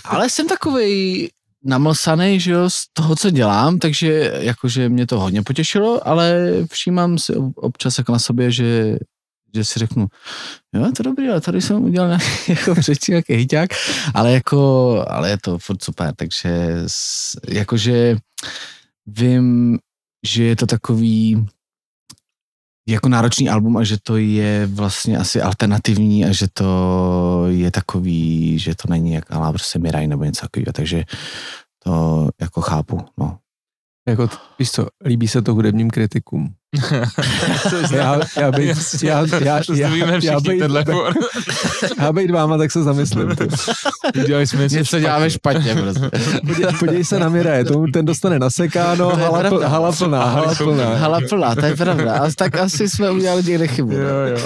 Ale jsem takovej namlsaný, že jo, z toho, co dělám, takže jakože mě to hodně potěšilo, ale všímám si ob- občas jako na sobě, že, že si řeknu, jo, to dobrý, ale tady jsem udělal nějaký, jako předtím nějaký hyťák, ale jako, ale je to furt super, takže jakože vím, že je to takový jako náročný album a že to je vlastně asi alternativní a že to je takový, že to není jak Alá prostě Miraj nebo něco takového, takže to jako chápu, no. Jako, víš co, líbí se to hudebním kritikům. Já, já, být, Jasně. já, já, To já, já, všichni být, já být váma, tak se zamyslím. Udělali jsme Něco děláme špatně prostě. Podívej, podívej se na Miraje, tomu ten dostane nasekáno, To hala, pl, hala plná, hala plná. Hala plná, to je pravda. A tak asi jsme udělali někde chybu. Jo, jo.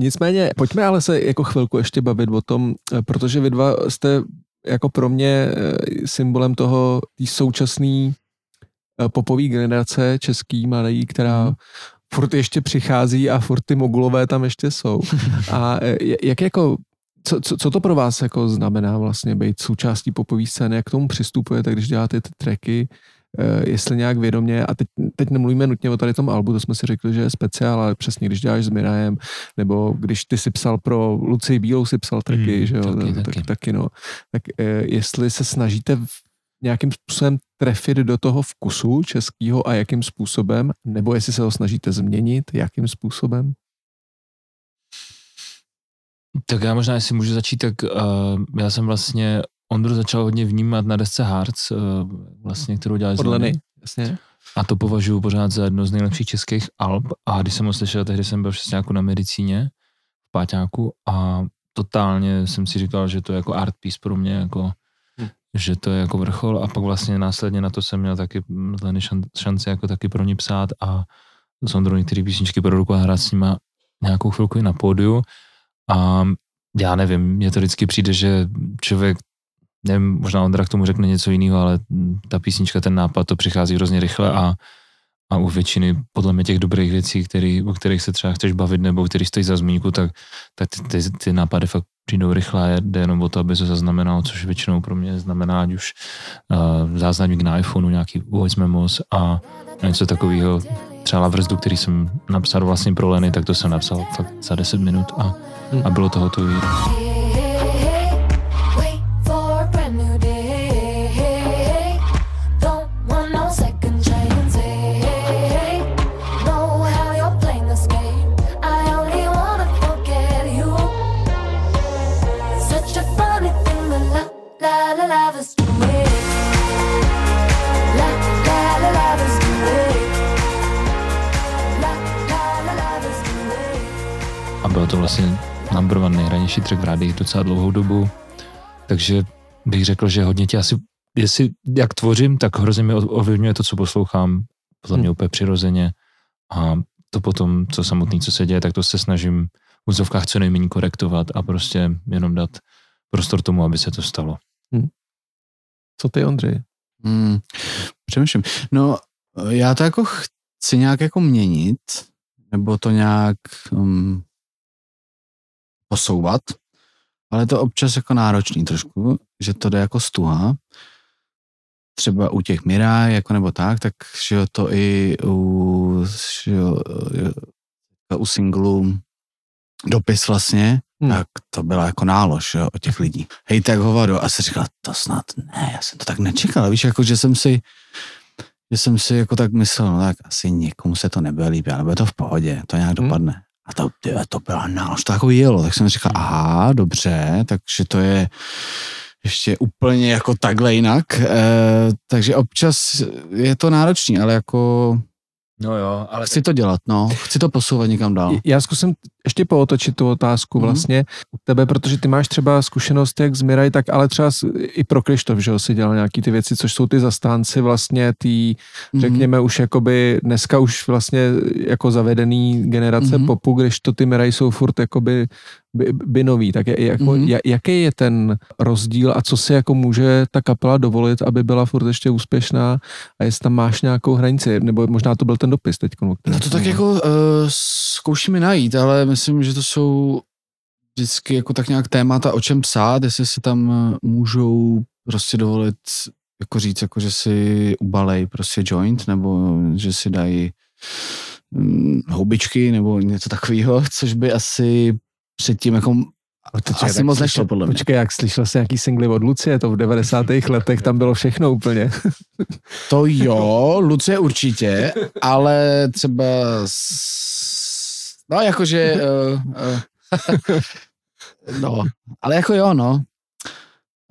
Nicméně, pojďme ale se jako chvilku ještě bavit o tom, protože vy dva jste jako pro mě eh, symbolem toho té současné popové generace český mladý, která Mhm. furt ještě přichází a furt ty mogulové tam ještě jsou. A eh, jak jako, co, co, co to pro vás jako znamená vlastně být součástí popové scény, jak k tomu přistupujete, když děláte ty tracky, eh, jestli nějak vědomě, a teď, teď nemluvíme nutně o tady tom albu, to jsme si řekli, že je speciál, ale přesně když děláš s Mirajem, nebo když ty si psal pro Luci Bílou si psal tracky, Mm, že jo, taky, tak, taky. taky no. Tak eh, jestli se snažíte nějakým způsobem trefit do toho vkusu českého a jakým způsobem, nebo jestli se ho snažíte změnit, jakým způsobem? Tak já možná, jestli můžu začít, tak uh, já jsem vlastně Ondru začal hodně vnímat na desce Hearts, uh, vlastně, kterou dělali Od Leny. Jasně. A to považuji pořád za jedno z nejlepších českých alb. A když jsem ho slyšel, tehdy jsem byl přesně jako na medicíně v Páťáku a totálně jsem si říkal, že to je jako art piece pro mě, jako, Hm. že to je jako vrchol a pak vlastně následně na to jsem měl taky Leny šan, šanci jako taky pro ní psát a s Ondrou některé písničky produku a hrát s nima nějakou chvilku i na pódiu a já nevím, mně to vždycky přijde, že člověk nevím, možná Ondra k tomu řekne něco jiného, ale ta písnička, ten nápad, to přichází hrozně rychle a, a u většiny podle mě těch dobrých věcí, který, o kterých se třeba chceš bavit nebo který stojí za zmínku, tak, tak ty, ty, ty nápady fakt přijdou rychle a jde jenom o to, aby se zaznamenalo, což většinou pro mě znamená, ať už uh, záznamník na iPhoneu, nějaký voice memos a něco takového, třeba Lavrzdu, který jsem napsal vlastně pro Leny, tak to jsem napsal fakt za 10 minut a, a bylo to hotové. Bylo to vlastně number one nejranější track v rádii docela dlouhou dobu, takže bych řekl, že hodně tě asi, jestli jak tvořím, tak hrozně mi ovlivňuje to, co poslouchám, podle mě Hmm. úplně přirozeně a to potom, co samotný, co se děje, tak to se snažím v úzovkách co nejméně korektovat a prostě jenom dát prostor tomu, aby se to stalo. Co ty, Ondřej? Hmm, přemýšlím. No, já to jako chci nějak jako měnit, nebo to nějak um, posouvat, ale je to občas jako náročný trošku, že to jde jako stuha. Třeba u těch Miraj, jako nebo tak, tak že jo, to i u, že jo, u singlu dopis vlastně, Hmm. tak to byla jako nálož jo, od těch lidí. Hej, tak hovado. A jsem říkal, to snad ne, já jsem to tak nečekal. Víš, jako, že jsem si, že jsem si jako tak myslel, no tak asi někomu se to nebude líbit, ale bude to v pohodě, to nějak Hmm. dopadne. A to, ty, to byla nálož, to jako jelo. Tak jsem říkal, aha, dobře, takže to je ještě úplně jako takhle jinak. E, takže občas je to náročný, ale jako No jo, ale chci to dělat, no. Chci to posouvat někam dál. Já zkusím ještě pootočit tu otázku Mhm. vlastně u tebe, protože ty máš třeba zkušenost jak z Miraj, tak ale třeba i pro Krištof, že jo, si dělal nějaký ty věci, což jsou ty zastánci vlastně tý, Mhm. řekněme už jakoby, dneska už vlastně jako zavedený generace Mhm. popu, když to ty Miraj jsou furt jakoby by, by nový, tak je, jako, Mhm. ja- jaký je ten rozdíl a co si jako může ta kapela dovolit, aby byla furt ještě úspěšná a jestli tam máš nějakou hranici, nebo možná to byl ten dopis teď. No to tak jako uh, zkoušíme najít, ale myslím, že to jsou vždycky jako tak nějak témata, o čem psát, jestli si tam eh, můžou prostě dovolit jako říct, jako že si ubalej prostě joint, nebo že si dají hm, houbičky, nebo něco takového, což by asi předtím jako Počkej, asi moc nešlo, podle mě. Počkej, jak slyšel jsi nějaký singly od Lucie, to v 90. letech tam bylo všechno úplně. To jo, Lucie určitě, ale třeba s... no jakože uh, uh, no, ale jako jo, no.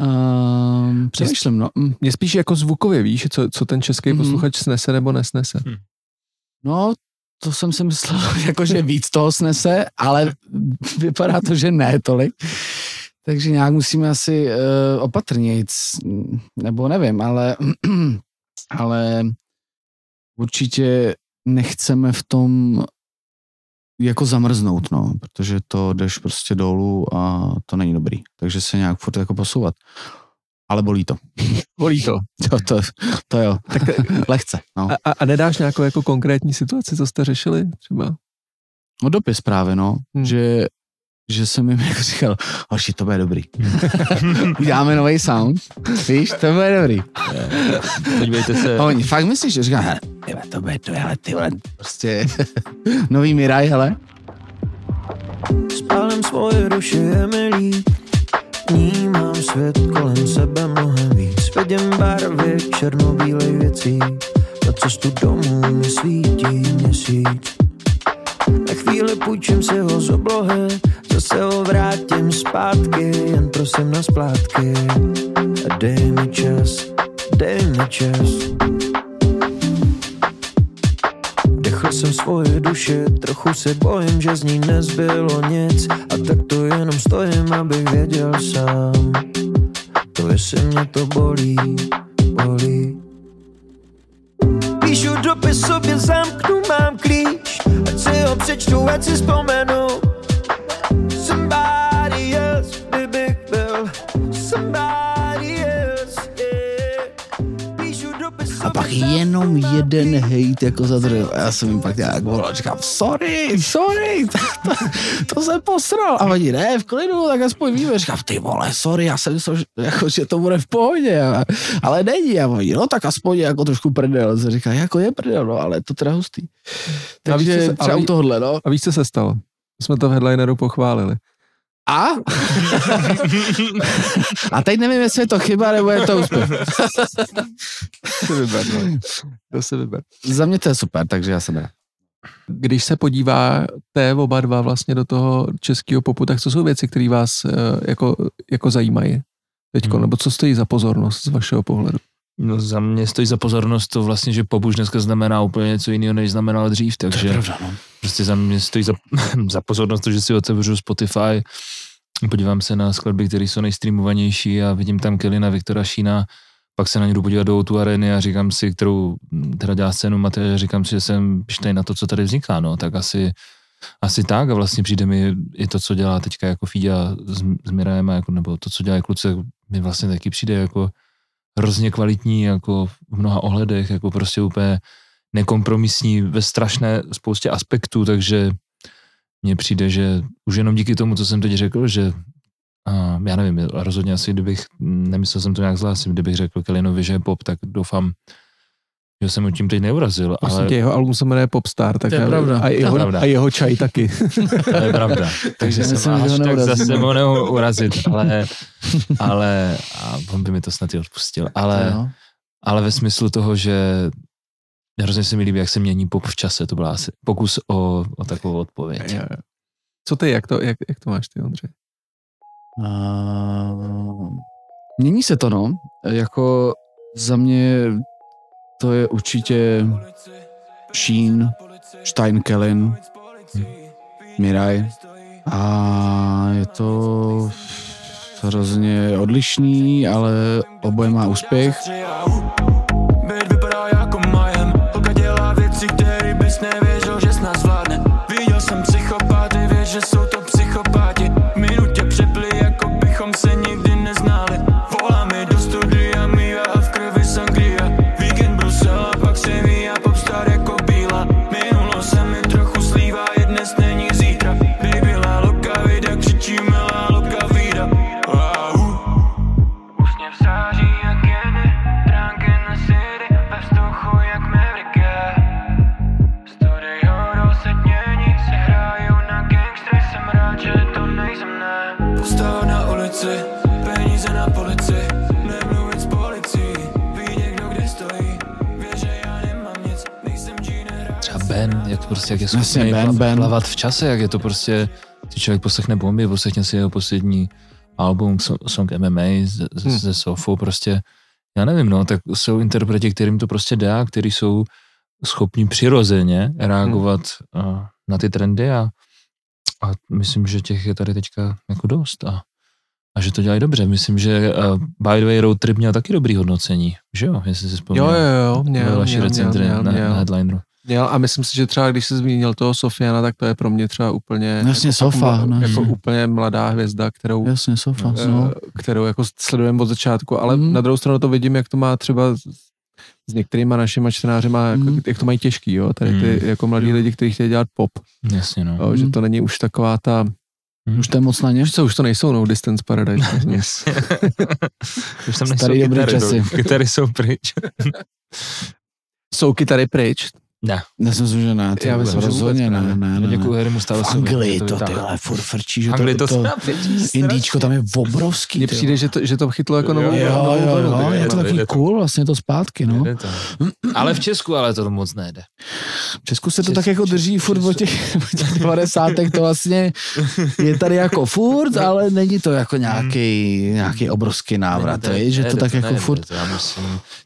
Um, přemýšlím, no. Mm. Mě spíš jako zvukově, víš, co, co ten český Mhm. posluchač snese nebo nesnese. No, to jsem si myslel, jakože víc toho snese, ale vypadá to, že ne tolik. Takže nějak musíme asi uh, opatrnějc, nebo nevím, ale, ale určitě nechceme v tom jako zamrznout, no, protože to jdeš prostě dolů a to není dobrý. Takže se nějak furt jako posouvat. Ale bolí to. Volí to. To, to, to jo. Tak, Lehce, no. a, a nedáš nějakou jako konkrétní situaci, co jste řešili třeba? No dopis právě, no, hmm. že, že jsem jim jako říkal, hoši, to bude dobrý. Uděláme nový sound, víš, to bude dobrý. podívejte se, A oni, fakt myslíš, že říkám, hele, tyhle, to bude, to je, hele, ty vole, prostě nový Miraj, hele. Spálem svoje duše je mi líp Vnímám svět kolem sebe mnohem víc Vidím barvy černobílej věcí Na cestu domů mi svítí měsíc Na chvíli půjčím si ho z oblohy Zase ho vrátím zpátky Jen prosím na splátky. A dej mi čas, dej mi čas. Dechl jsem svoje duše, trochu se bojím, že z ní nezbylo nic. A tak to jenom stojím, abych věděl sám. To jestli mě to bolí, bolí. Píšu dopis sobě, zamknu, mám Ho přečtu, ať si vzpomenu pak jenom jeden hejt jako za. A já jsem jim pak nějak volal, říkám, sorry, sorry, to, to, to jsem posral. A oni, ne, v klidu, tak aspoň víme. Říkám, ty vole, sorry, já jsem myslel, že, jako, že to bude v pohodě, a, ale není. A oni, no tak aspoň jako trošku prdel. Se říká, jako je prdel, no, ale to teda hustý. A víš, Takže se- třeba ale- u tohohle, no. A víš, co se stalo? Jsme to v headlineru pochválili. A? a teď nevím, jestli je to chyba, nebo je to úspěch. To vyber, no. To si vyber. Za mě to je super, takže já jsem rád. Když se podíváte oba dva vlastně do toho českého popu, tak co jsou věci, které vás eh, jako, jako zajímají teďko, Hmm. nebo co stojí za pozornost z vašeho pohledu? No za mě stojí za pozornost to vlastně, že pop už dneska znamená úplně něco jiného, než znamenalo dřív, takže pravda, no. prostě za mě stojí za, za pozornost to, že si otevřu Spotify, podívám se na skladby, které jsou nejstreamovanější a vidím tam Kelina, Viktora Šína, pak se na ně jdu podívat do tu areny a říkám si, kterou teda dělá scénu Matej, a říkám si, že jsem pištej na to, co tady vzniká, no, tak asi, asi tak a vlastně přijde mi i to, co dělá teďka jako Fíďa s, s Mirajem, jako, nebo to, co dělá kluci, mi vlastně taky přijde jako hrozně kvalitní jako v mnoha ohledech, jako prostě úplně nekompromisní ve strašné spoustě aspektů, takže mně přijde, že už jenom díky tomu, co jsem teď řekl, že a já nevím, rozhodně asi kdybych, nemyslel jsem to nějak zlá, kdybych řekl Kelinovi, že je pop, tak doufám, že jsem mu tím teď neurazil, Prosím ale tě, jeho album se jmenuje Popstar, tak To je já- pravda. A, jeho, To je pravda. a jeho čaj taky. to je pravda. Takže Myslím, jsem ho až tak zase mu neurazit, ale, ale a on by mi to snad i odpustil, ale, Jo. ale ve smyslu toho, že hrozně se mi líbí, jak se mění pop v čase, to byla asi pokus o, o takovou odpověď. Jo, jo. Co ty, jak to, jak, jak to máš ty, Ondřej? A... Mění se to, no. Jako za mě to je určitě Sheen, Steinkellen, Miraj a je to hrozně odlišný, ale oboje má úspěch. Ben, jak prostě, jak je schopný Ben, Ben. plavat v čase, jak je to prostě, si člověk poslechne bomby, poslechne si jeho poslední album, so- song MMA ze, Hmm. ze Sofou, prostě, já nevím, no, tak jsou interpreti, kterým to prostě dá, který jsou schopní přirozeně reagovat uh, na ty trendy a, a myslím, že těch je tady teďka jako dost a, a že to dělají dobře. Myslím, že uh, By the way Road Trip měl taky dobrý hodnocení, že jo, jestli si Jo, vzpomněl. jo, jo, Ve měl, vaší měl, měl, recenzi měl, na, měl, na headlineru. měl, a myslím si, že třeba když se zmínil toho Sofiana, tak to je pro mě třeba úplně Jasně, jako, Sofa, jako, no. jako Hmm. úplně mladá hvězda, kterou Jasně, sofa. eh, No. kterou jako sledujeme od začátku, ale Mm. na druhou stranu to vidím, jak to má třeba s- některýma našima čtenářima, jako, Mm. jak to mají těžký, jo, tady ty Mm. jako mladí lidi, kteří chtějí dělat pop, Jasně, no. jo, že Mm. to není už taková ta, Už to je moc na ně? už co, už to nejsou No Distance Paradise. Yes. Už tam nejsou Starý dobrý kytary, časy. no. kytary jsou pryč. jsou kytary pryč, Ne. Já si myslím, že ne. Ty, Já myslím, rozhodně ne, ne. ne, ne, Děkuji. Harrymu stále V Anglii to, ty vole, furt frčí, že Anglii to, to, to, Indíčko tam je obrovský. mně přijde, že to, že to chytlo jako Jo, novou, Jo, novou jo, vlnu, jo, ty je to takový cool, vlastně to zpátky, no. Ale v Česku ale to moc nejde. V Česku se to tak jako drží furt od těch, těch 90. to vlastně je tady jako furt, ale není to jako nějaký, nějaký obrovský návrat, že to tak jako furt,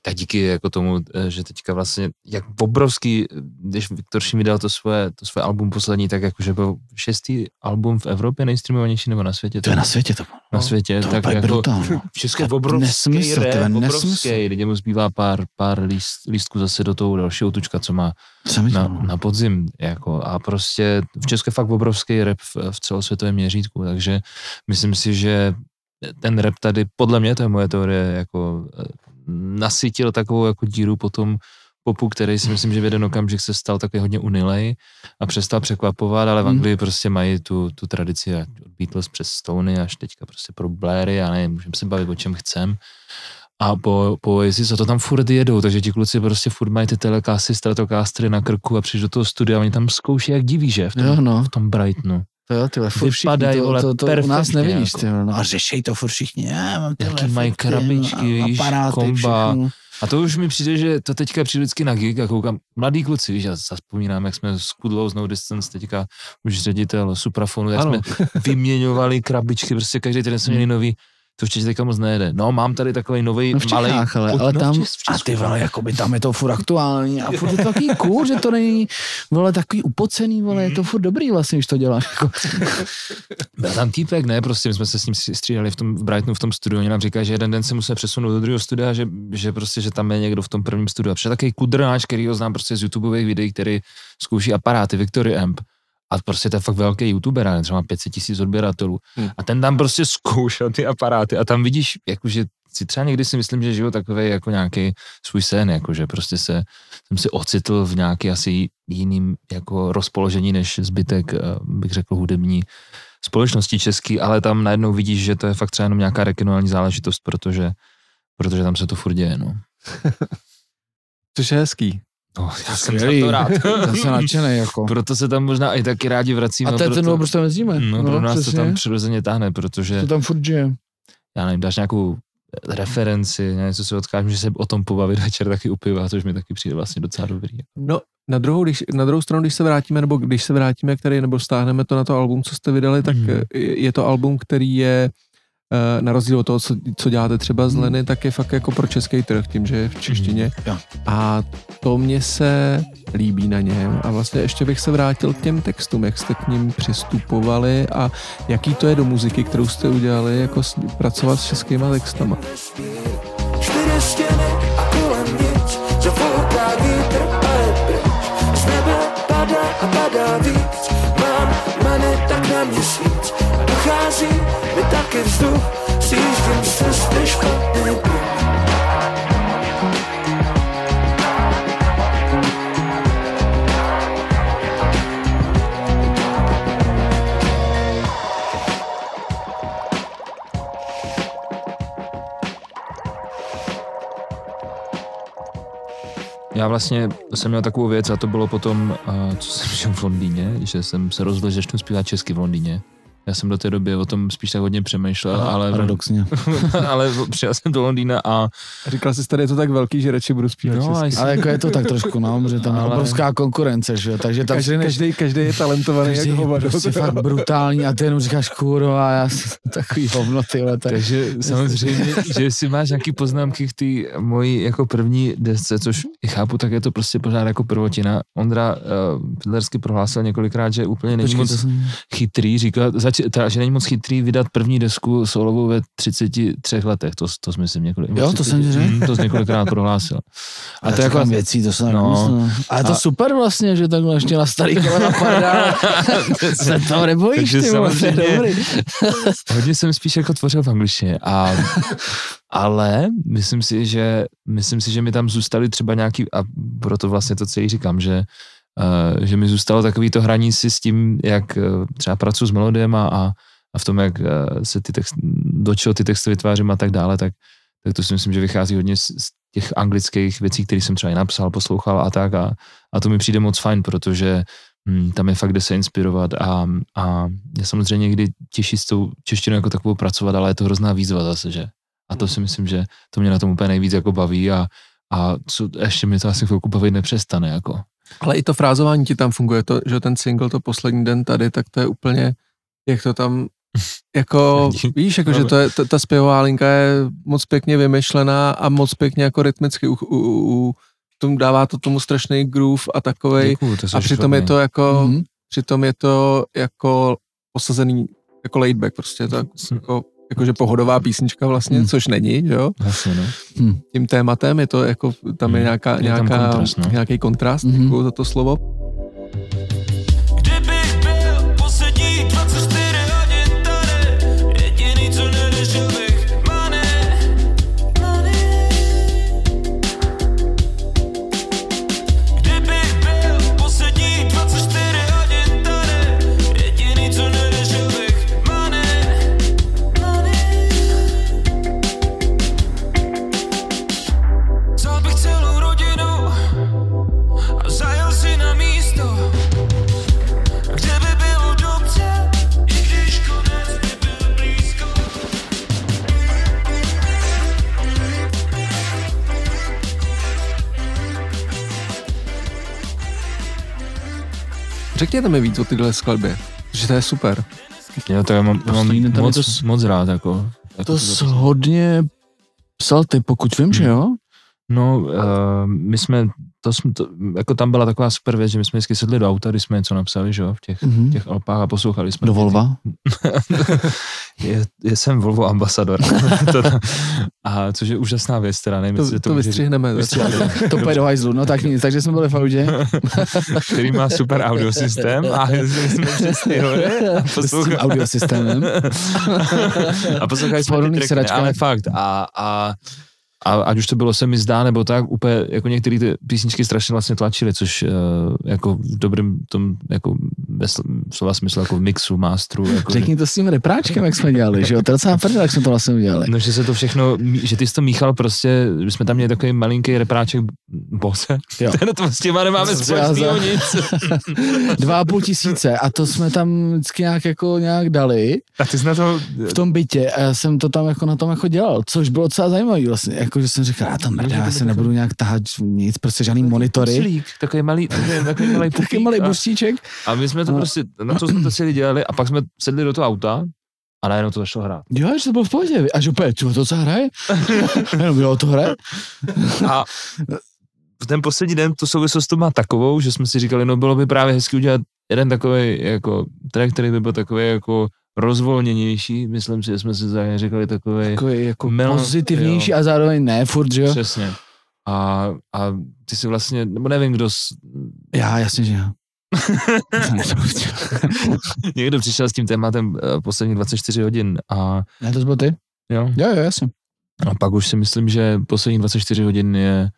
tak díky jako tomu, eh, že teďka vlastně, jak obrovský, když Viktor Šimi dal to svoje, to svoje album poslední, tak jakože byl šestý album v Evropě nejstreamovanější nebo na světě. to je na světě to. na světě, To je tak úplně jako brutálno. v Česku je To je obrovský nesmysl, je nesmysl. obrovský, lidi mu zbývá pár, pár líst, lístků zase do toho dalšího tučka, co má na, no. na podzim, jako a prostě v Česku je fakt obrovský rap v, v celosvětovém měřítku, takže myslím si, že ten rap tady, podle mě, to je moje teorie, jako eh, nasytil takovou jako díru potom popu, který si myslím, že v jeden okamžik se stal takový hodně unilej a přestal překvapovat, ale v Hmm. Anglii prostě mají tu, tu tradici od Beatles přes Stony až teďka prostě pro Blairy, já nevím, můžeme se bavit o čem chcem. A po, po Oasis a to tam furt jedou, takže ti kluci prostě furt mají ty telekásy, stratokástry na krku a přijdou do toho studia a oni tam zkouší, jak diví, že? V tom, Jo, no. v tom Brightonu. To jo, tyhle, furt všichni, Vypadají, to, vole, to, to, u nás nevidíš, jako. ty, vole, no a řešej to furt všichni, já mám tyhle Jaký mají krabičky, a- víš, komba. všechno. A to už mi přijde, že to teďka přijde vždycky na gig a koukám, mladý kluci, víš, já zaspomínám, jak jsme s Kudlou z No Distance, teďka už ředitel Suprafonu, jak Ano. jsme vyměňovali krabičky, prostě každý den jsme měli nový, to v Češi teďka moc nejde. No, mám tady takový nový No v malý. Ale, ale tam, a ty vole, jakoby tam je to furt aktuální a furt je to takový cool, že to není, vole, takový upocený, vole, je to furt dobrý vlastně, když to děláš, jako. Byl tam týpek, ne, prostě my jsme se s ním střídali v tom v Brightonu v tom studiu, oni nám říkají, že jeden den se musí přesunout do druhého studia, že, že prostě, že tam je někdo v tom prvním studiu. A přišel takový kudrnáč, který ho znám prostě z YouTubeových videí, který zkouší aparáty, Victory Amp. A prostě to je fakt velký youtuber, ale třeba má 500 tisíc odběratelů. Hmm. A ten tam prostě zkoušel ty aparáty a tam vidíš, jakože si třeba někdy si myslím, že žiju takový jako nějaký svůj sen, jakože prostě se, jsem si ocitl v nějaký asi jiným jako rozpoložení než zbytek, eh, bych řekl, hudební společnosti český, ale tam najednou vidíš, že to je fakt třeba jenom nějaká regionální záležitost, protože, protože tam se to furt děje, no. Což je hezký. No já jsem za Skvělý. to rád. Já jsem nadšený, jako. Proto se tam možná i taky rádi vracíme. A to je ten proto, důvod, proč tam jezdíme. no, pro nás přesně. to tam přirozeně táhne, protože To tam furt žije. já nevím, dáš nějakou referenci, něco si odkážu, že se o tom pobavit večer taky u piva, což mi taky přijde vlastně docela dobrý. No, na druhou, když, na druhou stranu, když se vrátíme, nebo když se vrátíme k tady, nebo stáhneme to na to album, co jste vydali, tak eh, je to album, který je na rozdíl od toho, co, co děláte třeba z Mhm. Leny, tak je fakt jako pro český trh, tím, že je v češtině. Jo. A to mně se líbí na něm. A vlastně ještě bych se vrátil k těm textům, jak jste k ním přistupovali a jaký to je do muziky, kterou jste udělali, jako s, pracovat s českýma textama. Čtyři stěny a kolem nic Zafouká vítr a je pryč Z nebe padá a padá víc Mám many tak na měsíc špatný pruh Já vlastně jsem měl takovou věc a to bylo potom, uh, co jsem žil v Londýně, že jsem se rozhodl, že začnu zpívat česky v Londýně. Já jsem do té doby o tom spíš tak hodně přemýšlel, ale, Paradoxně. ale přijel jsem do Londýna a A říkal jsi, tady je to tak velký, že radši budu zpívat No, česky. a Ale jako je to tak trošku, no, že tam je Ale- obrovská konkurence, že jo, takže tam Každý, každý, každý je talentovaný každý jak je hovado. prostě fakt brutální a ty jenom říkáš kurva, já jsem takový hovno, tyhle, tak. Takže samozřejmě, že si máš nějaký poznámky k té mojí jako první desce, což i chápu, tak je to prostě pořád jako prvotina. Ondra uh, Pidlersky prohlásil několikrát, že úplně není Počkej, moc jsem... chytrý, říkal, zač, teda, že není moc chytrý vydat první desku solovou ve 33 letech, to, to si myslím několik. Jo, to jsem řekl. Mm, to jsi několikrát prohlásil. A A to je jako, věcí, to se No. no. A je to A- super vlastně, že takhle ještě na starý kolena padá. se toho nebojíš, Takže ty to je samozřejmě- dobrý. hodně jsem spíš jako tvořil v angličtině, a, ale myslím si, že myslím si, že mi tam zůstaly třeba nějaký, a proto vlastně to celý říkám, že že mi zůstalo takový to hraní si s tím, jak uh, třeba pracuji s melodiem a, a, v tom, jak uh, se ty text, do čeho ty texty vytvářím a tak dále, tak, tak to si myslím, že vychází hodně z, z těch anglických věcí, které jsem třeba i napsal, poslouchal a tak a, a to mi přijde moc fajn, protože hm, tam je fakt kde se inspirovat a, a je samozřejmě někdy těžší s tou češtinou jako takovou pracovat, ale je to hrozná výzva zase, že? A to si myslím, že to mě na tom úplně nejvíc jako baví a, a co, ještě mě to asi chvilku bavit nepřestane, jako. Ale i to frázování ti tam funguje, to, že ten single, to poslední den tady, tak to je úplně, jak to tam, jako, víš, jako, že to je, ta, ta zpěvová linka je moc pěkně vymyšlená a moc pěkně jako rytmicky u, u, u tomu dává to tomu strašný groove a takovej, Děkuju, to a přitom je to jako, Mhm. přitom je to jako posazený, jako laid back, prostě je to jako, jakože pohodová písnička vlastně, Mhm. což není, jo, Vlastně, no. tím tématem, je to jako, tam je Mhm. nějaká, Je nějaká, kontrast, no. nějaký kontrast, Mhm. děkuju za to slovo. Řekněte mi víc o tyhle skladbě, že to je super. Jo, to já mám, mám den tady moc, to s- moc rád, jako. jako To jsi hodně psal ty, pokud vím, že jo? No, uh, my jsme, to jsme, to, jako tam byla taková super věc, že my jsme vždycky sedli do auta, když jsme něco napsali, že jo, v těch, Mhm. těch Alpách a poslouchali jsme. Do Volva? je, je jsem Volvo ambasador. to, a což je úžasná věc, teda nevím, To, to, může říct. vystřihneme. To půjde do hajzlu, no tak nic, takže jsme byli v autě. který má super audiosystém a jsme přesně jeli a S poslouchali, audiosystémem. a poslouchali jsme ty tracky, ale fakt a, a a ať už to bylo se mi zdá, nebo tak, úplně jako některé ty písničky strašně vlastně tlačily, což uh, jako v dobrém tom, jako sl- slova smyslu jako v mixu, masteru. Jako, Řekni to s tím repráčkem, jak jsme dělali, že jo? To je docela prdel, jak jsme to vlastně udělali. No, že se to všechno, že ty jsi to míchal prostě, že jsme tam měli takový malinký repráček Bose. Jo. Ten to s těma nemáme společného nic. Dva a půl tisíce a to jsme tam vždycky nějak jako nějak dali A ty jsi na to... v tom bytě a já jsem to tam jako na tom jako dělal, což bylo docela zajímavé vlastně, jako že jsem říkal, já tam mrdá, já se nebudu nějak tahat nic, prostě žádný monitory. Slík, takový malý, takový, takový malý pupík malý a- buštíček. A my jsme to No. prostě, na to jsme to celý dělali a pak jsme sedli do toho auta a najednou to začalo hrát. Jo, že to bylo v pohodě. Až úplně, čo, to co hraje? Jenom jo, to hraje? A v ten poslední den tu souvislost to má takovou, že jsme si říkali, no bylo by právě hezky udělat jeden takový jako track, který by byl takový jako rozvolněnější. Myslím si, že jsme si zároveň říkali takový Takový jako Melo- pozitivnější jo. a zároveň ne, furt, že jo? přesně. A, a ty si vlastně, nebo nevím, kdo, s- Já, jasně, že jo. někdo přišel s tím tématem eh, posledních 24 hodin a ne, to byl ty? jo, Jo, jo, jasně. A pak už si myslím, že poslední 24 hodin je,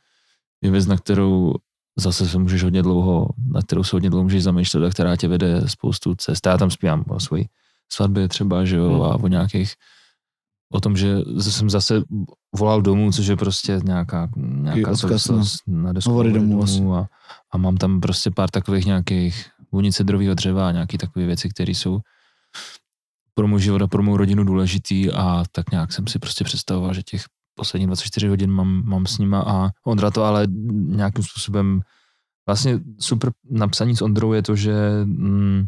je věc, na kterou zase se můžeš hodně dlouho, na kterou se hodně dlouho můžeš zamýšlet a která tě vede spoustu cest. Já tam zpívám o svojí svatbě třeba, že jo, Hmm. a o nějakých, o tom, že jsem zase volal domů, což je prostě nějaká, nějaká odkaz, souvislost na desku Hovory domů vlastně. a, a, mám tam prostě pár takových nějakých vůnice drového dřeva a nějaké takové věci, které jsou pro můj život a pro mou rodinu důležitý a tak nějak jsem si prostě představoval, že těch posledních 24 hodin mám, mám s nima a Ondra to ale nějakým způsobem vlastně super napsaní s Ondrou je to, že mm,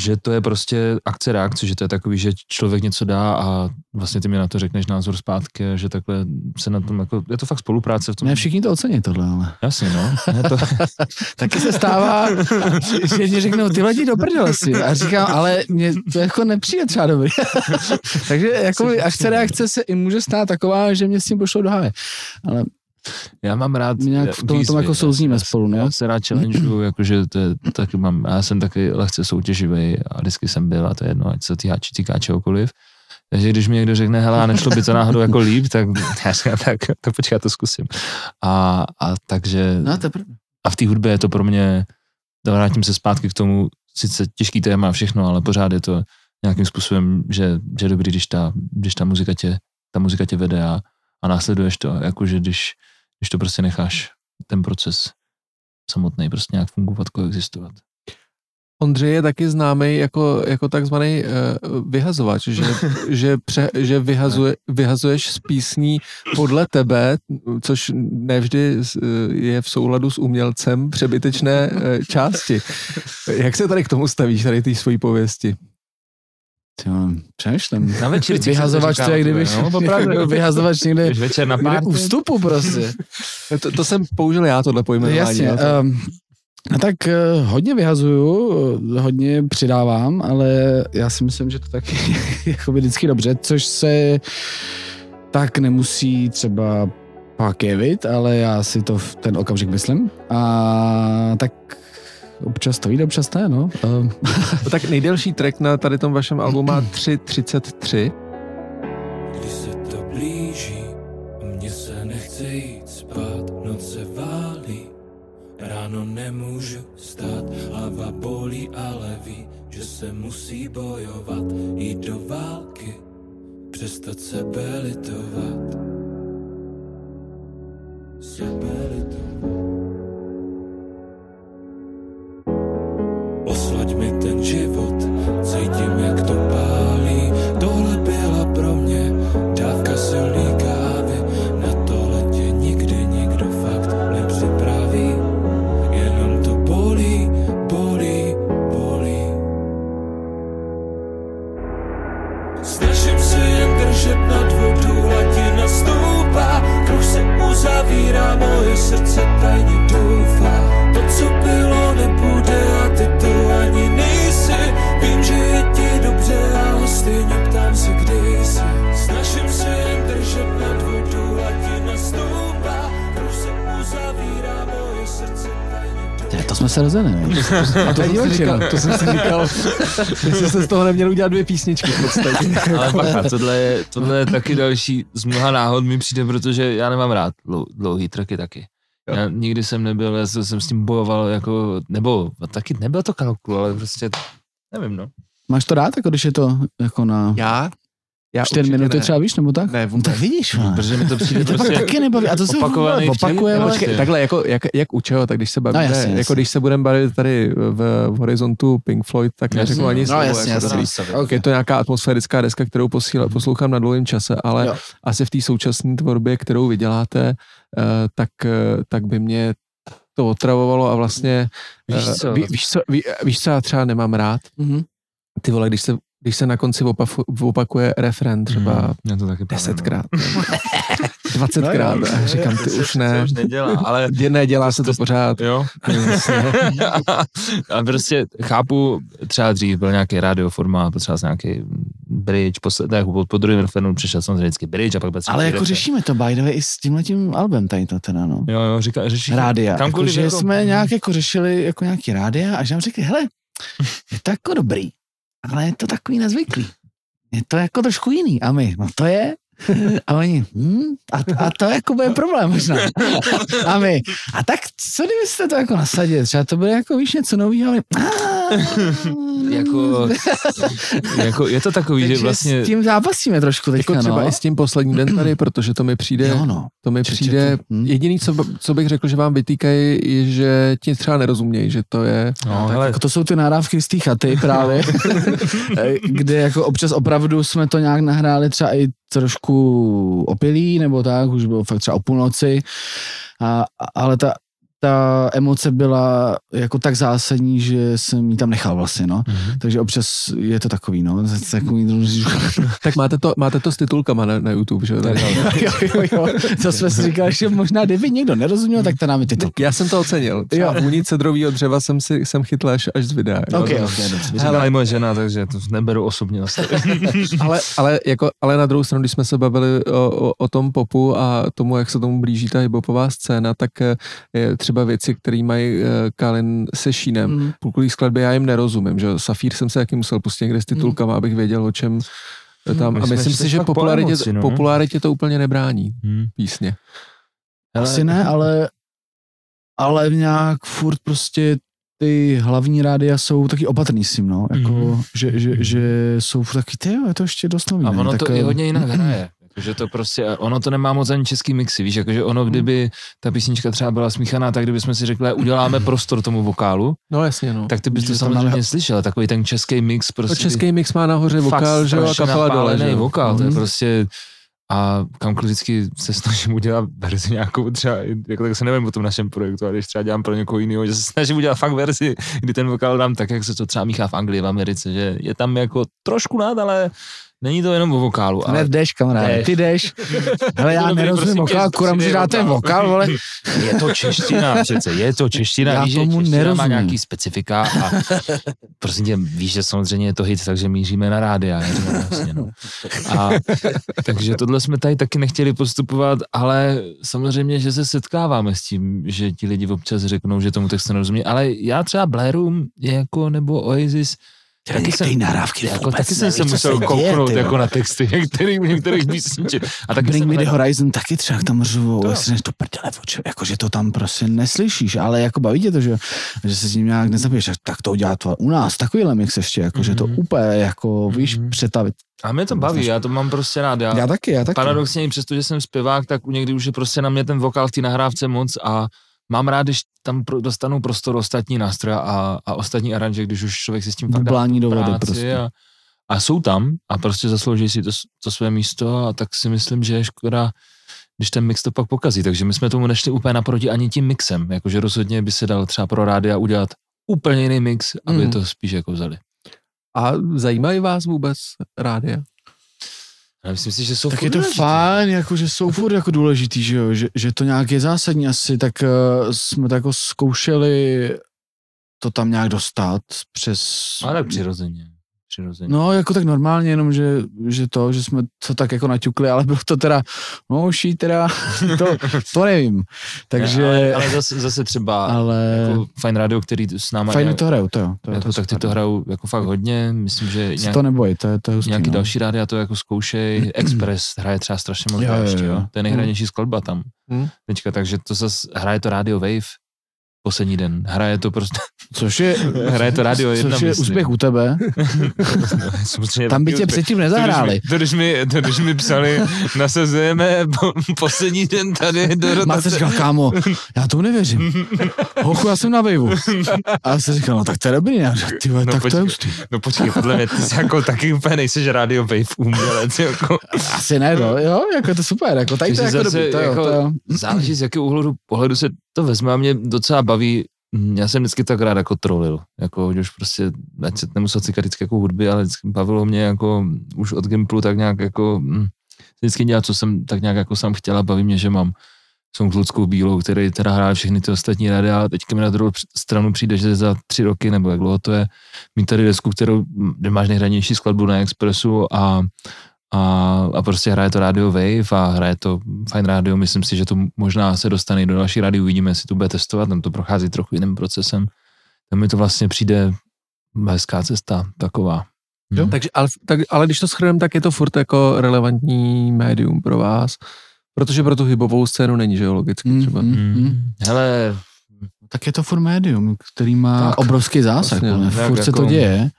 že to je prostě akce reakce, že to je takový, že člověk něco dá a vlastně ty mi na to řekneš názor zpátky, že takhle se na tom jako, je to fakt spolupráce v tom. Ne, všichni to ocení tohle, ale. Jasně, no. To, Taky se stává, že mě řeknou, ty letí do prdele si. A říkám, ale mě to jako nepřijde třeba dobrý. Takže jako akce reakce se i může stát taková, že mě s tím pošlo do háje. Ale já mám rád My nějak v tom- tom výzvy, jako souzníme spolu, no. Já se rád challengeuju, jakože to je, taky mám, já jsem taky lehce soutěživý a vždycky jsem byl a to je jedno, ať se týká, týká čehokoliv. Takže když mi někdo řekne, hele, nešlo by to náhodou jako líp, tak já říkám, tak to počká, to zkusím. A, a takže, no, to pravda. a v té hudbě je to pro mě, vrátím se zpátky k tomu, sice těžký téma a všechno, ale pořád je to nějakým způsobem, že, že je dobrý, když ta, když ta muzika tě, ta muzika tě vede a, a následuješ to, jakože když, když to prostě necháš ten proces samotný prostě nějak fungovat, koexistovat. Ondřej je taky známý jako, jako takzvaný uh, vyhazovač, že, že, pře, že vyhazuje, vyhazuješ z písní podle tebe, což nevždy eh, je v souladu s umělcem přebytečné eh, části. Jak se tady k tomu stavíš, tady té svojí pověsti? Ty jo, Přemýšlím. Na večercích Vyhazovač, to je kdyby no, opravdu. vyhazovač někde, večer na párty. u vstupu prostě. To, to jsem použil já, tohle pojmenování. Jasně. Um, no tak uh, hodně vyhazuju, uh, hodně přidávám, ale já si myslím, že to taky je jako vždycky dobře, což se tak nemusí třeba pak jevit, ale já si to v ten okamžik myslím. A tak občas to vyjde, občas ne, no. No tak nejdelší track na tady tom vašem albu má 3.33. Když se to blíží, mně se nechce jít spát, noc se válí, ráno nemůžu stát, hlava bolí, ale ví, že se musí bojovat, jít do války, přestat sebe litovat. Sebe litovat. Život, cítím, jak to se ne? A to, jsem si říkal, to jsem si říkal, jestli jste z toho neměl udělat dvě písničky v podstatě. Ale bacha, tohle je, tohle je taky další z mnoha náhod mi přijde, protože já nemám rád dlou- dlouhý tracky taky. Já nikdy jsem nebyl, já jsem s tím bojoval jako, nebo taky nebyl to kalkul, ale prostě, nevím no. Máš to rád, jako když je to jako na Já? Já čtyři minuty ne. třeba, víš, nebo tak? Ne, No, vůbec. tak vidíš, no. Protože mi to přijde to pak prostě taky nebaví. A to se opakovaný opakuje, vtip, ale... prostě. Takhle, jako, jak, jak u čeho, tak když se bavíme, No, jasně, jasně. jako když se budeme bavit tady v, v horizontu Pink Floyd, tak Jasně. neřeknu ani No slovo. jasně, jako jasně. dobrý. Okay. Je to nějaká atmosférická deska, kterou posíla, poslouchám na dlouhém čase, ale Jo. asi v té současné tvorbě, kterou vyděláte, eh, tak, eh, tak by mě to otravovalo a vlastně Víš eh, co? ví, víš, co, ví, víš co já třeba nemám rád? Mhm. Ty vole, když se, když se na konci opafu, opakuje refren třeba Mm, já to taky desetkrát, No dvacetkrát jo. a říkám, ty už ne, už nedělá, ale Dě- ne, dělá se to pořád. jo. a prostě chápu, třeba dřív byl nějaký radioformát, potřeba nějaký bridge, posled, tak po, po druhém referendu přišel samozřejmě vždycky bridge a pak byl Ale refren. jako řešíme to, by the way, i s tímhletím albem tady to teda, no. Jo, jo, říká, řeší. Rádia. Jako, Kamkoliv že jako- jsme nějak jako řešili jako nějaký rádia a že nám řekli, hele, je to jako dobrý, ale je to takový nezvyklý. Je to jako trošku jiný. A my, no to je. A oni, hm, a, a to jako bude problém možná. A my, a tak co kdybyste to jako nasadili? Třeba to bude jako víš něco nového. A my, "Ah." jako, jako, je to takový, že Takže vlastně... s tím zápasíme trošku teďka, Jako třeba no. i s tím posledním den tady, protože to mi přijde, Jo, no. to mi Že- že přijde, hm. jediný, co, co bych řekl, že vám vytýkají, je, že ti třeba nerozumějí, že to je, No, hele, Jako to jsou ty nahrávky z té chaty právě, kde jako občas opravdu jsme to nějak nahráli třeba i trošku opilí, nebo tak, už bylo fakt třeba o půlnoci, a- ale ta, ta emoce byla jako tak zásadní, že jsem ji tam nechal vlastně, no. Mhm. Takže občas je to takový, no. Takový, tak máte to, máte to s titulkama na, na YouTube, že jo? jo, jo, jo. To jsme si říkali, že možná kdyby někdo nerozuměl, tak to nám je titul. Já jsem to ocenil. Třeba Jo. vůni cedrovýho dřeva jsem si jsem chytl až, až z videa. jo. Ok, ok, dobře. I moje žena, takže to neberu osobně ale, ale, jako, ale na druhou stranu, když jsme se bavili o, o, o tom popu a tomu, jak se tomu blíží ta hiphopová scéna, tak eh, je třeba věci, které mají eh, Kalin se Šínem. Mm. Půlkový skladby já jim nerozumím, že. Safír jsem se taky musel pustit někde s titulkama, abych věděl, o čem tam. my A myslím si, že popularitě, emoci, no. popularitě to úplně nebrání, Hmm. písně. Asi ne, ale, ale nějak furt prostě ty hlavní rádia jsou taky opatrný s tím, no. Jako, Mhm. že, že, že jsou furt taky, ty jo, je to ještě dost nový. A ne? ono tak, to eh, i hodně jinak hraje. Že to prostě, ono to nemá moc ani český mixy, víš, jakože ono, kdyby ta písnička třeba byla smíchaná, tak kdybychom si řekli, uděláme prostor tomu vokálu, No jasně, no. tak ty bys to samozřejmě máme- slyšel, takový ten český mix To prostě. český mix má nahoře vokál, že jo, a kapela dole, že vokál, to je Mhm. prostě a kamkoliv vždycky se snažím udělat verzi nějakou třeba, jako tak se nevím o tom našem projektu, ale když třeba dělám pro někoho jiného, že se snažím udělat fakt verzi, kdy ten vokál dám tak, jak se to třeba míchá v Anglii, v Americe, že je tam jako trošku nád, ale není to jenom o vokálu. Ale Ne, jdeš, kamaráde, ty jdeš. Hele, já Dobrý, nerozumím prosím tě, vokál, kurám, přidej že dát ten vokál. vole. Je to čeština přece, je to čeština, Já víš, že tomu čeština má nerozumím. nějaký specifika a prosím tě, víš, že samozřejmě je to hit, takže míříme na je to vlastně, no. A, takže tohle jsme tady taky nechtěli postupovat, ale samozřejmě, že se setkáváme s tím, že ti lidi občas řeknou, že tomu textu nerozumí, ale já třeba Blairum jako, nebo Oasis, taky jsem, nahrávky jako, vůbec taky jsem se musel se děje, kouknout ty jako na texty některých, některých písniček. A taky Bring Me The Horizon taky třeba tam řvou, To říkám, to prdele, oče, jako, že to tam prostě neslyšíš, ale jako baví tě to, že, že se s ním nějak nezabiješ, tak- tak to udělá to u nás, takovýhle mix ještě, jako, že to Mhm. úplně, jako, víš, Mhm. přetavit. A mě to baví, já to mám prostě rád. Já, Já taky, já taky. Paradoxně i přesto, že jsem zpěvák, tak někdy už je prostě na mě ten vokál v té nahrávce moc a mám rád, když tam pro, dostanou prostor ostatní nástroje a, a ostatní aranže, když už člověk si s tím fakt dá do vody práci prostě. a, a jsou tam a prostě zaslouží si to, to své místo a tak si myslím, že je škoda, když ten mix to pak pokazí. Takže my jsme tomu nešli úplně naproti ani tím mixem, jakože rozhodně by se dal třeba pro rádia udělat úplně jiný mix, aby Mhm. to spíš jako vzali. A zajímají vás vůbec rádia? Já myslím si, že jsou Tak furt je to důležitý. fajn, jako, že jsou furt jako důležitý, že jo, že, že to nějak je zásadní asi, tak uh, jsme to jako zkoušeli to tam nějak dostat přes... Ale tak přirozeně. Přirozeně. No, jako tak normálně, jenom že, že to, že jsme to tak jako naťukli, ale bylo to teda, no už teda, to, to nevím. Takže, Ne, ale, ale zase, zase třeba ale jako Fine Radio, který s náma fajn nějak- to hrajou, to jo. To, jako, to tak ty to hrajou jako fakt hodně, myslím, že Se nějak, to neboj, to je, to je hustý, nějaký no. další rádia to jako zkoušej, Express hraje třeba strašně moc Jo, jo, ještě, jo. jo. To je nejhranější skladba tam. Hmm. Teďka, takže to zase hraje to Radio Wave poslední den. Hraje to prostě, Což je, hraje to Radio 1, což je myslím. úspěch u tebe. Samozřejmě Tam by tě úspěch. předtím To když, nezahráli. mi, to, když mi, to, když mi psali, nasazujeme po, poslední den tady do Máte rotace. říkal, kámo, já tomu nevěřím. Hochu, já jsem na vejvu. A já jsem říkal, no tak to je dobrý, ne? Ty vole, No, tak to je počkej. hustý. No počkej, podle mě ty jsi jako taky úplně nejseš Radio Wave umělec, jako. Asi ne, no, jo, jako je to super, jako tady to je jako dobrý, to jo, jako- to jo. Záleží, z jakého úhlu pohledu se to vezme a mě docela baví. Já jsem vždycky tak rád jako trolil, jako už prostě, ať se nemusel cikat vždycky jako hudby, ale vždycky bavilo mě jako už od Gimplu tak nějak jako, hm, vždycky dělat, co jsem tak nějak jako sám chtěla, baví mě, že mám s Ludskou Bílou, který teda hrál všechny ty ostatní rady a teďka mi na druhou stranu přijde, že za tři roky, nebo jak dlouho to je, mít tady desku, kterou, hm, máš nejhranější skladbu na Expressu a a, a prostě hraje to Radio Wave a hraje to Fine Radio, myslím si, že to možná se dostane i do další rády, uvidíme, jestli to bude testovat, tam to prochází trochu jiným procesem. Tam mi to vlastně přijde hezká cesta taková. Jo? Hm. Takže, ale, tak, ale když to shrneme, tak je to furt jako relevantní médium pro vás. Protože pro tu hybovou scénu není, že jo, logicky Mm, třeba. mm, mm. Hmm. Hele, Tak je to furt médium, který má Tak, obrovský zásah, vlastně, furt se to jako- děje.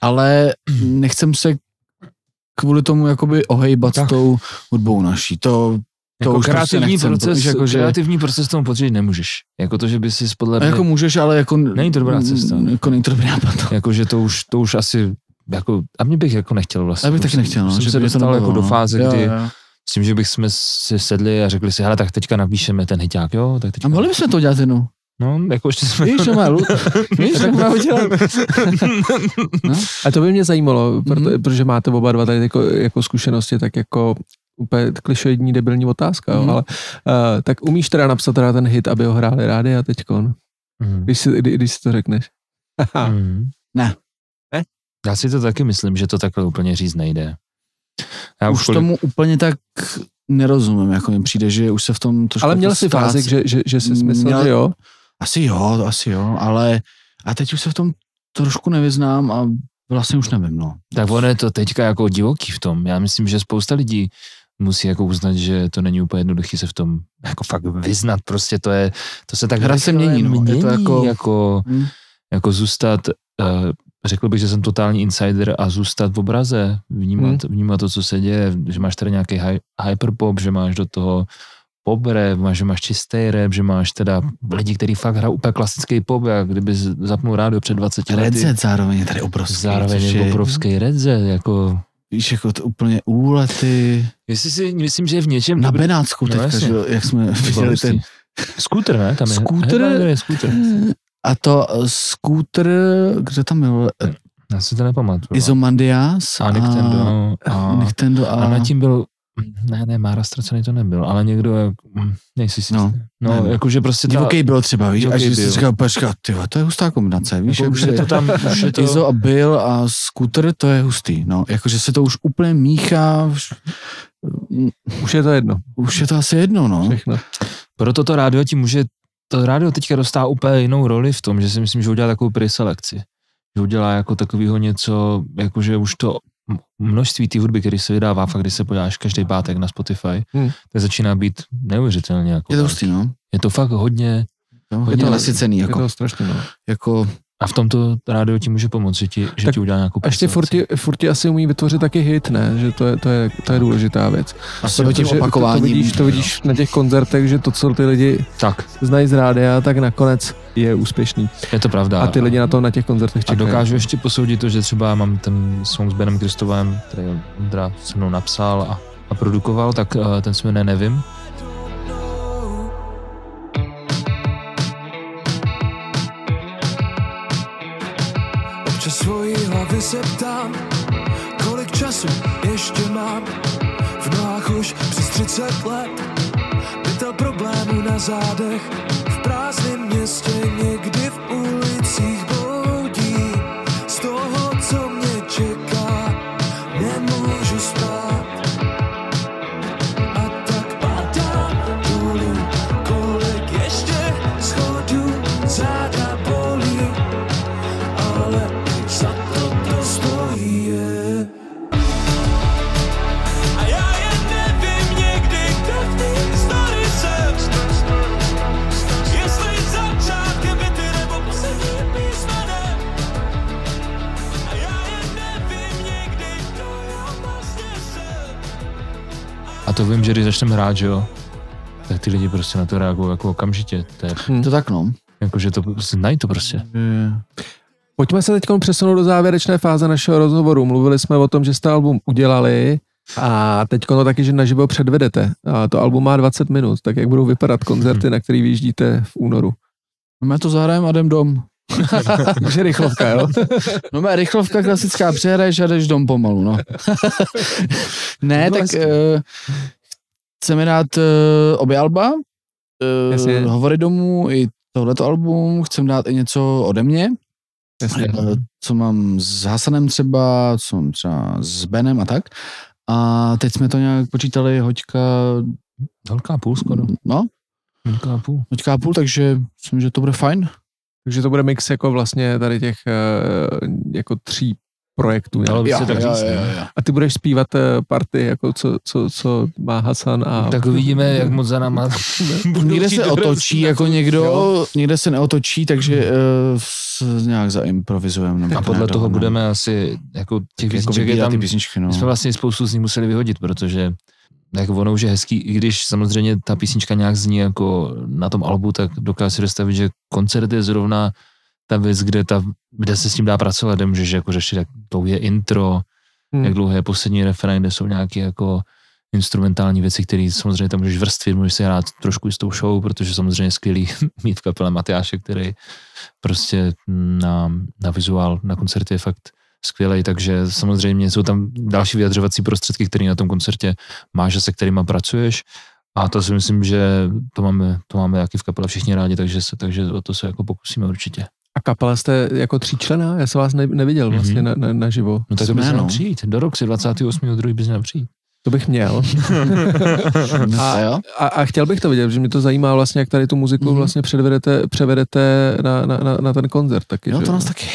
Ale nechcem se kvůli tomu jakoby ohejbat Tak. tou hudbou naší. To, to jako už prostě kreativní, nechcem, proces, jako, že- kreativní proces tomu podřídit nemůžeš. Jako to, že by si podle a mě, jako můžeš, ale jako... Není to dobrá cesta. Jako není to dobrý nápad. jako že to už, to už asi jako, a mě bych jako nechtěl vlastně. Já bych taky nechtěl, no, jsem že se to dostal nebylo, jako do no. fáze, Jo, kdy jo. Myslím, že bych jsme si sedli a řekli si, hele, tak teďka napíšeme ten hiták, jo? Tak teďka, A mohli bychom to udělat jednou. No, jako ještě jsme... Víš, to má lu... Víš, tak má udělat. No. A to by mě zajímalo, proto, Mhm. protože máte oba dva tady jako, jako zkušenosti, tak jako úplně klišoidní debilní otázka, jo, Mhm. ale uh, tak umíš teda napsat teda ten hit, aby ho hráli rádi a teďkon, Mm. když si, kdy, když si to řekneš. Haha. Mm. Ne. Ne? Já si to taky myslím, že to takhle úplně říct nejde. Já Už kolik- tomu úplně tak nerozumím, jako mi přijde, že už se v tom trošku Ale měl jako jsi fázi, ztrácí. že, že, že jsi myslel, Měl- že jo? Asi jo, asi jo, ale a teď už se v tom trošku nevyznám a vlastně už nevím, no. Tak ono je to teďka jako divoký v tom. Já myslím, že spousta lidí musí jako uznat, že to není úplně jednoduchý se v tom jako fakt vyznat. Prostě to je, to se tak Hra se mění, no. Je mění, to jako- jako, Hm. jako zůstat, uh, řekl bych, že jsem totální insider a zůstat v obraze, vnímat, Hmm. vnímat to, co se děje, že máš tady nějaký hy, hyperpop, že máš do toho pop rap, máš, že máš čistý rap, že máš teda lidi, kteří fakt hrajou úplně klasický pop, jak kdyby zapnul rádio před 20 lety. Redzet zároveň je tady obrovský. Zároveň což je obrovský redze, jako... Víš, jako to úplně úlety. Jestli si, myslím, že je v něčem... Na dobrý- Benátsku No teďka, jasně. že, jak jsme viděli ten... Skútr, ne? Tam je, Skútr? je skútr. A to eh, skútr, kde tam byl? Já si to nepamatuju. Izomandias a Nintendo. A, Nintendo a... a na tím byl... Ne, ne, Mára Stracený to nebyl, ale někdo, jak, hm, nejsi si No, no, no ne. jakože prostě ta, Divoký byl třeba, víš, a že jsi byl. říkal, počkat, ty to je hustá kombinace, víš, jako, už je to tam, už je to, Izo a Bill a Scooter, to je hustý, no, jakože se to už úplně míchá, už, Už je to jedno, už je to asi jedno, no. všechno. proto to rádio ti může, to rádio teďka dostává úplně jinou roli v tom, že si myslím, že udělá takovou preselekci. Že udělá jako takového něco, jakože už to množství té hudby, který se vydává, fakt když se podíváš každý pátek na Spotify, Hmm. tak začíná být neuvěřitelně jako Je to hustý, no. Je to fakt hodně, Je Hodně to le- nasycený, Je jako, to strašně, no. jako, a v tomto rádio ti může pomoct, že ti, že Tak ti udělá nějakou A ještě furt, preselekci. ti- furt ti asi umí vytvořit taky hit, ne? Že to je, to je, to je důležitá věc. asi o tím opakováním. To, to, vidíš, to vidíš na těch koncertech, že to, co ty lidi Tak, znají z rádia, tak nakonec je úspěšný. je to pravda. A ty lidi na to na těch koncertech A čekají. dokážu ještě posoudit to, že třeba mám ten song s Benem Kristovem, který Ondra se mnou napsal a, a produkoval, tak uh, ten se jmenuje Nevím. Hlavy se ptám, kolik času ještě mám. V nohách už přes 30 let, pytel problémů na zádech. V prázdném městě někdy v ulicích že když začneme hrát, že jo, tak ty lidi prostě na to reagují jako okamžitě. To je, Hm. To tak no. jako, že to znají to prostě. Pojďme se teď přesunout do závěrečné fáze našeho rozhovoru. Mluvili jsme o tom, že jste album udělali a teď to taky, že naživo předvedete. A to album má 20 minut, tak jak budou vypadat koncerty, na který vyjíždíte v únoru? No my to zahrajeme a jdem dom. Takže rychlovka, jo? No má rychlovka klasická, přejedeš a jdeš dom pomalu, no. ne, tak Vlastně. uh, chceme dát uh, obě alba, Jasně. uh, hovory domů i tohleto album, chcem dát i něco ode mě, Jasně. Eh, co mám s Hasanem třeba, co mám třeba s Benem a tak. A teď jsme to nějak počítali, hoďka, Velká půl skoro. no, Velká půl. hoďka půl, takže myslím, že to bude fajn. Takže to bude mix jako vlastně tady těch jako tří projektů. Dalo by se tak říct, no. jo. A ty budeš zpívat eh, party, jako co, co, co má Hasan a... Tak uvidíme, jak moc za náma Někde se otočí jako někdo, Jo. někde se neotočí, takže uh, nějak zaimprovizujeme. nebo A podle nějak toho dohodneme. budeme asi, jako těch jako písniček je vybírat tam, ty písničky, no. my jsme vlastně spoustu z nich museli vyhodit, protože jako ono už je hezký, i když samozřejmě ta písnička nějak zní jako na tom albu, tak dokážu si představit, že koncert je zrovna ta věc, kde, ta, kde se s tím dá pracovat, kde můžeš jako řešit, jak dlouhé je intro, Hmm. jak dlouhé je poslední refrén, kde jsou nějaké jako instrumentální věci, které samozřejmě tam můžeš vrstvit, můžeš si hrát trošku i s tou show, protože samozřejmě je skvělý mít v kapele Matyáše, který prostě na, na vizuál, na koncertě je fakt skvělý, takže samozřejmě jsou tam další vyjadřovací prostředky, které na tom koncertě máš a se kterými pracuješ a to si myslím, že to máme, to máme jaký v kapele všichni rádi, takže se, takže o to se jako pokusíme určitě. Kapela jste jako tříčlená? Já jsem vás ne, neviděl vlastně Mhm. na, na, naživo. No tak to Jsme, bys měl no. přijít, do roku si 28.2. bys měl přijít. To bych měl. a, A-? A, a chtěl bych to vidět, že mě to zajímá vlastně, jak tady tu muziku Mhm. vlastně předvedete, převedete na, na, na, na ten koncert taky. Jo, že to nás taky.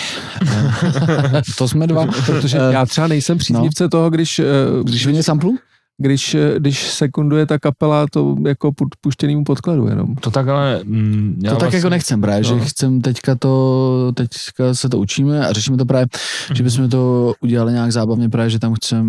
to jsme dva. Protože já třeba nejsem příznivce toho, když, eh, Když hodně samplu? Když, eh, když sekunduje ta kapela to jako pu- puštěnýmu podkladu jenom. To tak ale... Mm, já To tak jako nechcem právě, že No. chcem teďka to, teďka se to učíme a řešíme to právě, že bychom to udělali nějak zábavně právě, že tam chcem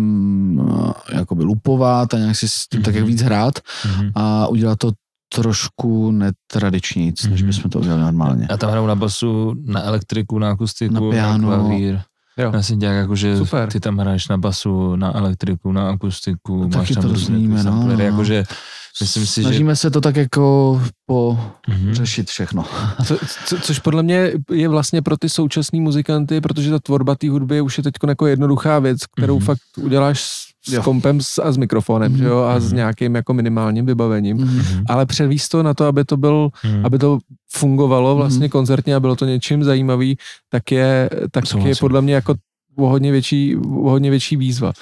uh, jakoby lupovat a nějak si s tím tak jak Mhm. víc hrát Mhm. a udělat to trošku netradičnějíc, než Mhm. bychom to udělali normálně. Já tam hraju na basu, na elektriku, na akustiku, Na na, piano. klavír. Jo. Já si dělám jako, že Super. ty tam hraješ na basu, na elektriku, na akustiku, Taky máš tam to ty rozumíme, no, samplery, no. jakože myslím si, že... Snažíme se to tak jako po Mhm. řešit všechno. Co, co, což podle mě je vlastně pro ty současný muzikanty, protože ta tvorba té hudby už je teď jako jednoduchá věc, kterou Mhm. fakt uděláš s, Jo. kompem s- a s mikrofonem, Mhm. že jo, a s Mhm. nějakým jako minimálním vybavením. Mhm. Ale převíst to na to, aby to byl Mhm. aby to fungovalo vlastně Mhm. koncertně a bylo to něčím zajímavý, tak je, tak je Souhlasím. podle mě jako o hodně větší, o hodně větší výzva.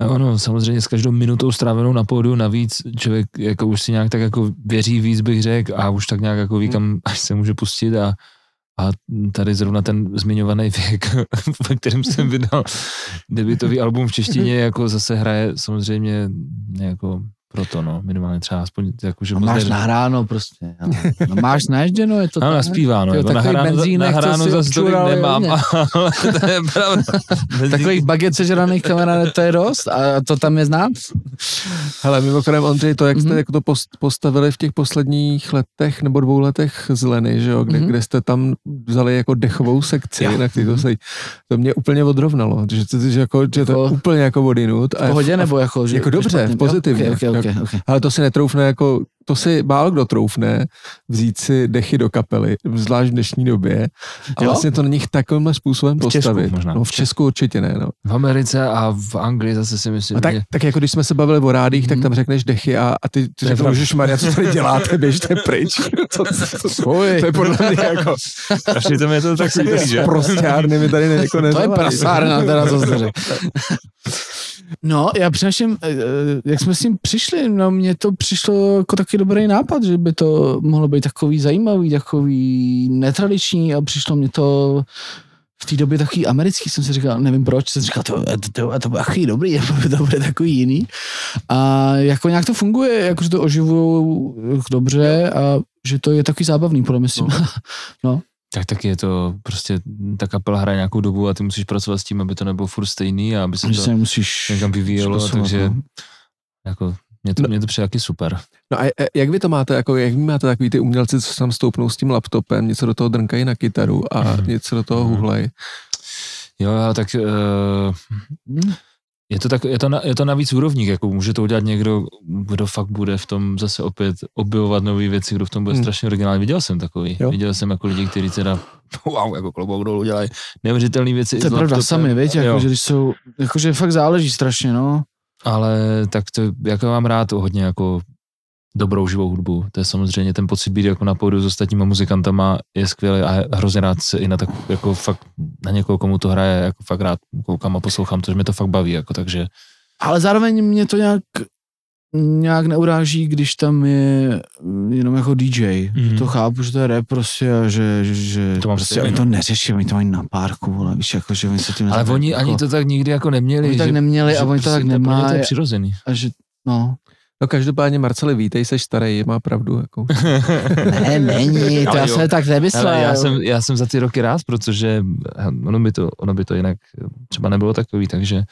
A ono, samozřejmě s každou minutou strávenou na pódiu navíc člověk jako už si nějak tak jako věří víc, bych řekl, a už tak nějak jako ví, kam až se může pustit a, a tady zrovna ten zmiňovaný věk, ve kterém jsem vydal debitový album v češtině, jako zase hraje samozřejmě jako proto, no, minimálně třeba aspoň jako, že A máš ne- nahráno prostě. ano. No, máš naježděno, je to Ano, tak? naspívá, no, Jo, takový nahráno, benzínek, nahráno za tolik nemám, ale to je pravda. Takových baget sežraných kamarád, to je dost a to tam je znát. Hele, mimochodem, Ondřej, to, jak jste Mhm. jako to post- postavili v těch posledních letech nebo dvou letech z Leny, že jo, kde, Mhm. kde jste tam vzali jako dechovou sekci, Jo. na který to se, to mě úplně odrovnalo, že, to- že, jako, že to je Jako- úplně jako odinut. V pohodě nebo jako? Že, jako dobře, pozitivně. Jo, okay, okay, okay. Ale to si netroufne jako, to si málo kdo troufne vzít si dechy do kapely, zvlášť v dnešní době. A Jo? vlastně to na nich takovým způsobem V Česku postavit. možná. No v Česku určitě ne, no. V Americe a v Anglii zase si myslím, A tak, že... tak jako když jsme se bavili o rádích, tak Mhm. tam řekneš dechy a, a ty, ty řekneš, že Maria, co tady děláte, běžte pryč. Co, co, co, to je podle mě jako, A přitom je to tak super, že? prostárny mi tady ne, jako To je prasárna, teda to řekl. No, já přemýšlím, eh, eh, jak jsme s tím přišli, no mně to přišlo jako taky dobrý nápad, že by to mohlo být takový zajímavý, takový netradiční a přišlo mě to v té době takový americký, jsem si říkal, nevím proč, jsem si říkal, to, to, to, to bude takový dobrý, to bude takový jiný. A jako nějak to funguje, jako že to oživují dobře a že to je takový zábavný, podle mě. s tím. Tak taky je to prostě, ta kapela hraje nějakou dobu a ty musíš pracovat s tím, aby to nebylo furt stejný a aby se to se nemusíš někam vyvíjelo, takže no. jako Mě to, No. mě to přijde taky super. No a jak vy to máte, jako jak vy máte takový ty umělci, co tam stoupnou s tím laptopem, něco do toho drnkají na kytaru a Mhm. něco do toho Mhm. huhlej. Jo, tak uh, je, to tak, je, to na, je to na víc úrovních, jako může to udělat někdo, kdo fakt bude v tom zase opět objevovat nové věci, kdo v tom bude Hmm. strašně originální. Viděl jsem takový. Jo. Viděl jsem jako lidi, kteří teda wow, jako klobouk dolů dělají neuvěřitelné věci. To je pravda sami? Jo. Jako, že když jsou, jakože fakt záleží strašně, no. Ale tak to, jako mám rád hodně jako dobrou živou hudbu. To je samozřejmě ten pocit být jako na pódiu s ostatníma muzikantama je skvělý a hrozně rád se i na tak, jako fakt na někoho, komu to hraje, jako fakt rád koukám a poslouchám, to, že mě to fakt baví, jako takže Ale zároveň mě to nějak nějak neuráží, když tam je jenom jako DJ. Mhm. Mm. To chápu, že to je rap prostě a že, že, že To mám prostě oni to neřeší, oni to mají na párku, vole, víš, jako, že oni se tím Ale oni jako, ani to tak nikdy jako neměli. oni tak že- neměli a že oni to prostě tak ně To je přirozený. a že, no. No každopádně Marceli, vítej, seš starý, má pravdu. Jako. Ne, není, to Ale já jo. jsem tak nemyslel. Ale já, jsem, já jsem za ty roky rád, protože ono by to, ono by to jinak třeba nebylo takový, takže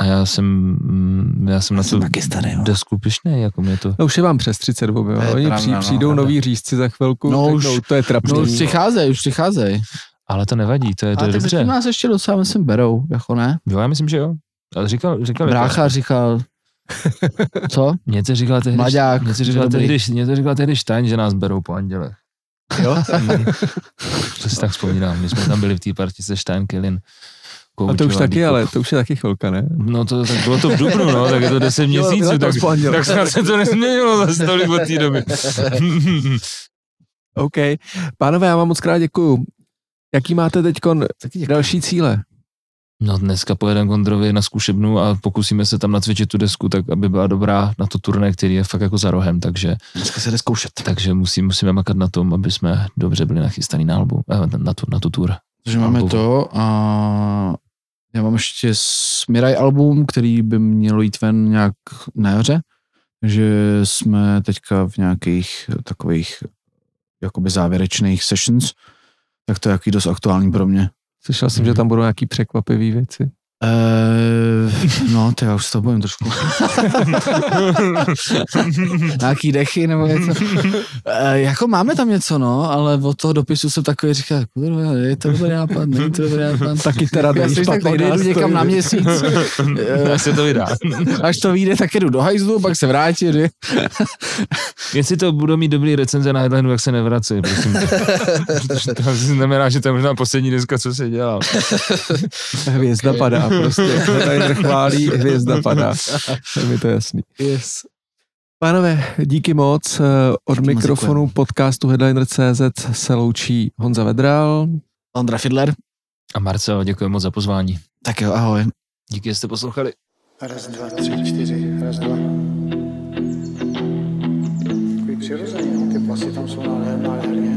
a já jsem, mm, já jsem na jsem to taky starý, no. desku pišnej, jako mě to, No už je vám přes 30 oby, jo. Oni pravda, při, no, přijdou pravda. noví řízci za chvilku, No no, už- řeknou, to je trapný. No už přicházejí, už přicházejí. ale to nevadí, to je, to Ale je tak dobře. zatím nás ještě docela, myslím, berou, jako ne? Jo, já myslím, že jo. Ale říkal, říkal Brácha říkal, co? Něco říkal tehdy, Mlaďák, něco že říkal dobrý. tehdy, něco říkal tehdy Stein, že nás berou po andělech. Jo? To si tak vzpomínám, my jsme tam byli v té partii se Stein, Killin, A to už taky, ale to už je taky chvilka, ne? No to tak bylo to v Dubnu, no, tak je to 10 Jo, měsíců, tak, po andělech. tak snad se to nezměnilo za stolik od té doby. OK. Pánové, já vám moc krát děkuju. Jaký máte teď další cíle? No dneska pojedeme Kondrovi na zkušebnu a pokusíme se tam nacvičit tu desku, tak aby byla dobrá na to turné, který je fakt jako za rohem, takže, Dneska se jde zkoušet. takže musí, musíme makat na tom, aby jsme dobře byli nachystaný na albu, eh, na tu, na tu tour. Takže máme Album. to a já mám ještě Smiraj album, který by mělo jít ven nějak na jaře, že jsme teďka v nějakých takových jakoby závěrečných sessions, tak to je jaký dost aktuální pro mě. Slyšel jsem, Mhm. že tam budou nějaký překvapivé věci. Uh, no, to já už s toho bojím trošku. Nějaký dechy nebo něco. E, jako máme tam něco, no, ale od toho dopisu jsem takový říkal, kurva, je to dobrý nápad, není to dobrý nápad. Taky teda Já není si tak špatný nástroj. někam na měsíc. Jak se to vydá. Až to vyjde, tak jdu do hajzlu, pak se vrátím. že? Jestli to budou mít dobrý recenze na Headlineu, jak se nevrací, prosím. To znamená, že to je možná poslední deska, co se dělal. Hvězda padá prostě. Tady chválí, hvězda padá. Je mi to jasný. Yes. Pánové, díky moc. Eh, Od moc mikrofonu podcastu Headliner.cz se loučí Honza Vedral. Ondra Fidler. A Marcel, děkuji moc za pozvání. Tak jo, ahoj. Díky, že jste poslouchali. Raz, dva, tři, čtyři, raz, dva. Takový přirozený, no, ty plasy tam jsou nádherné, nádherně.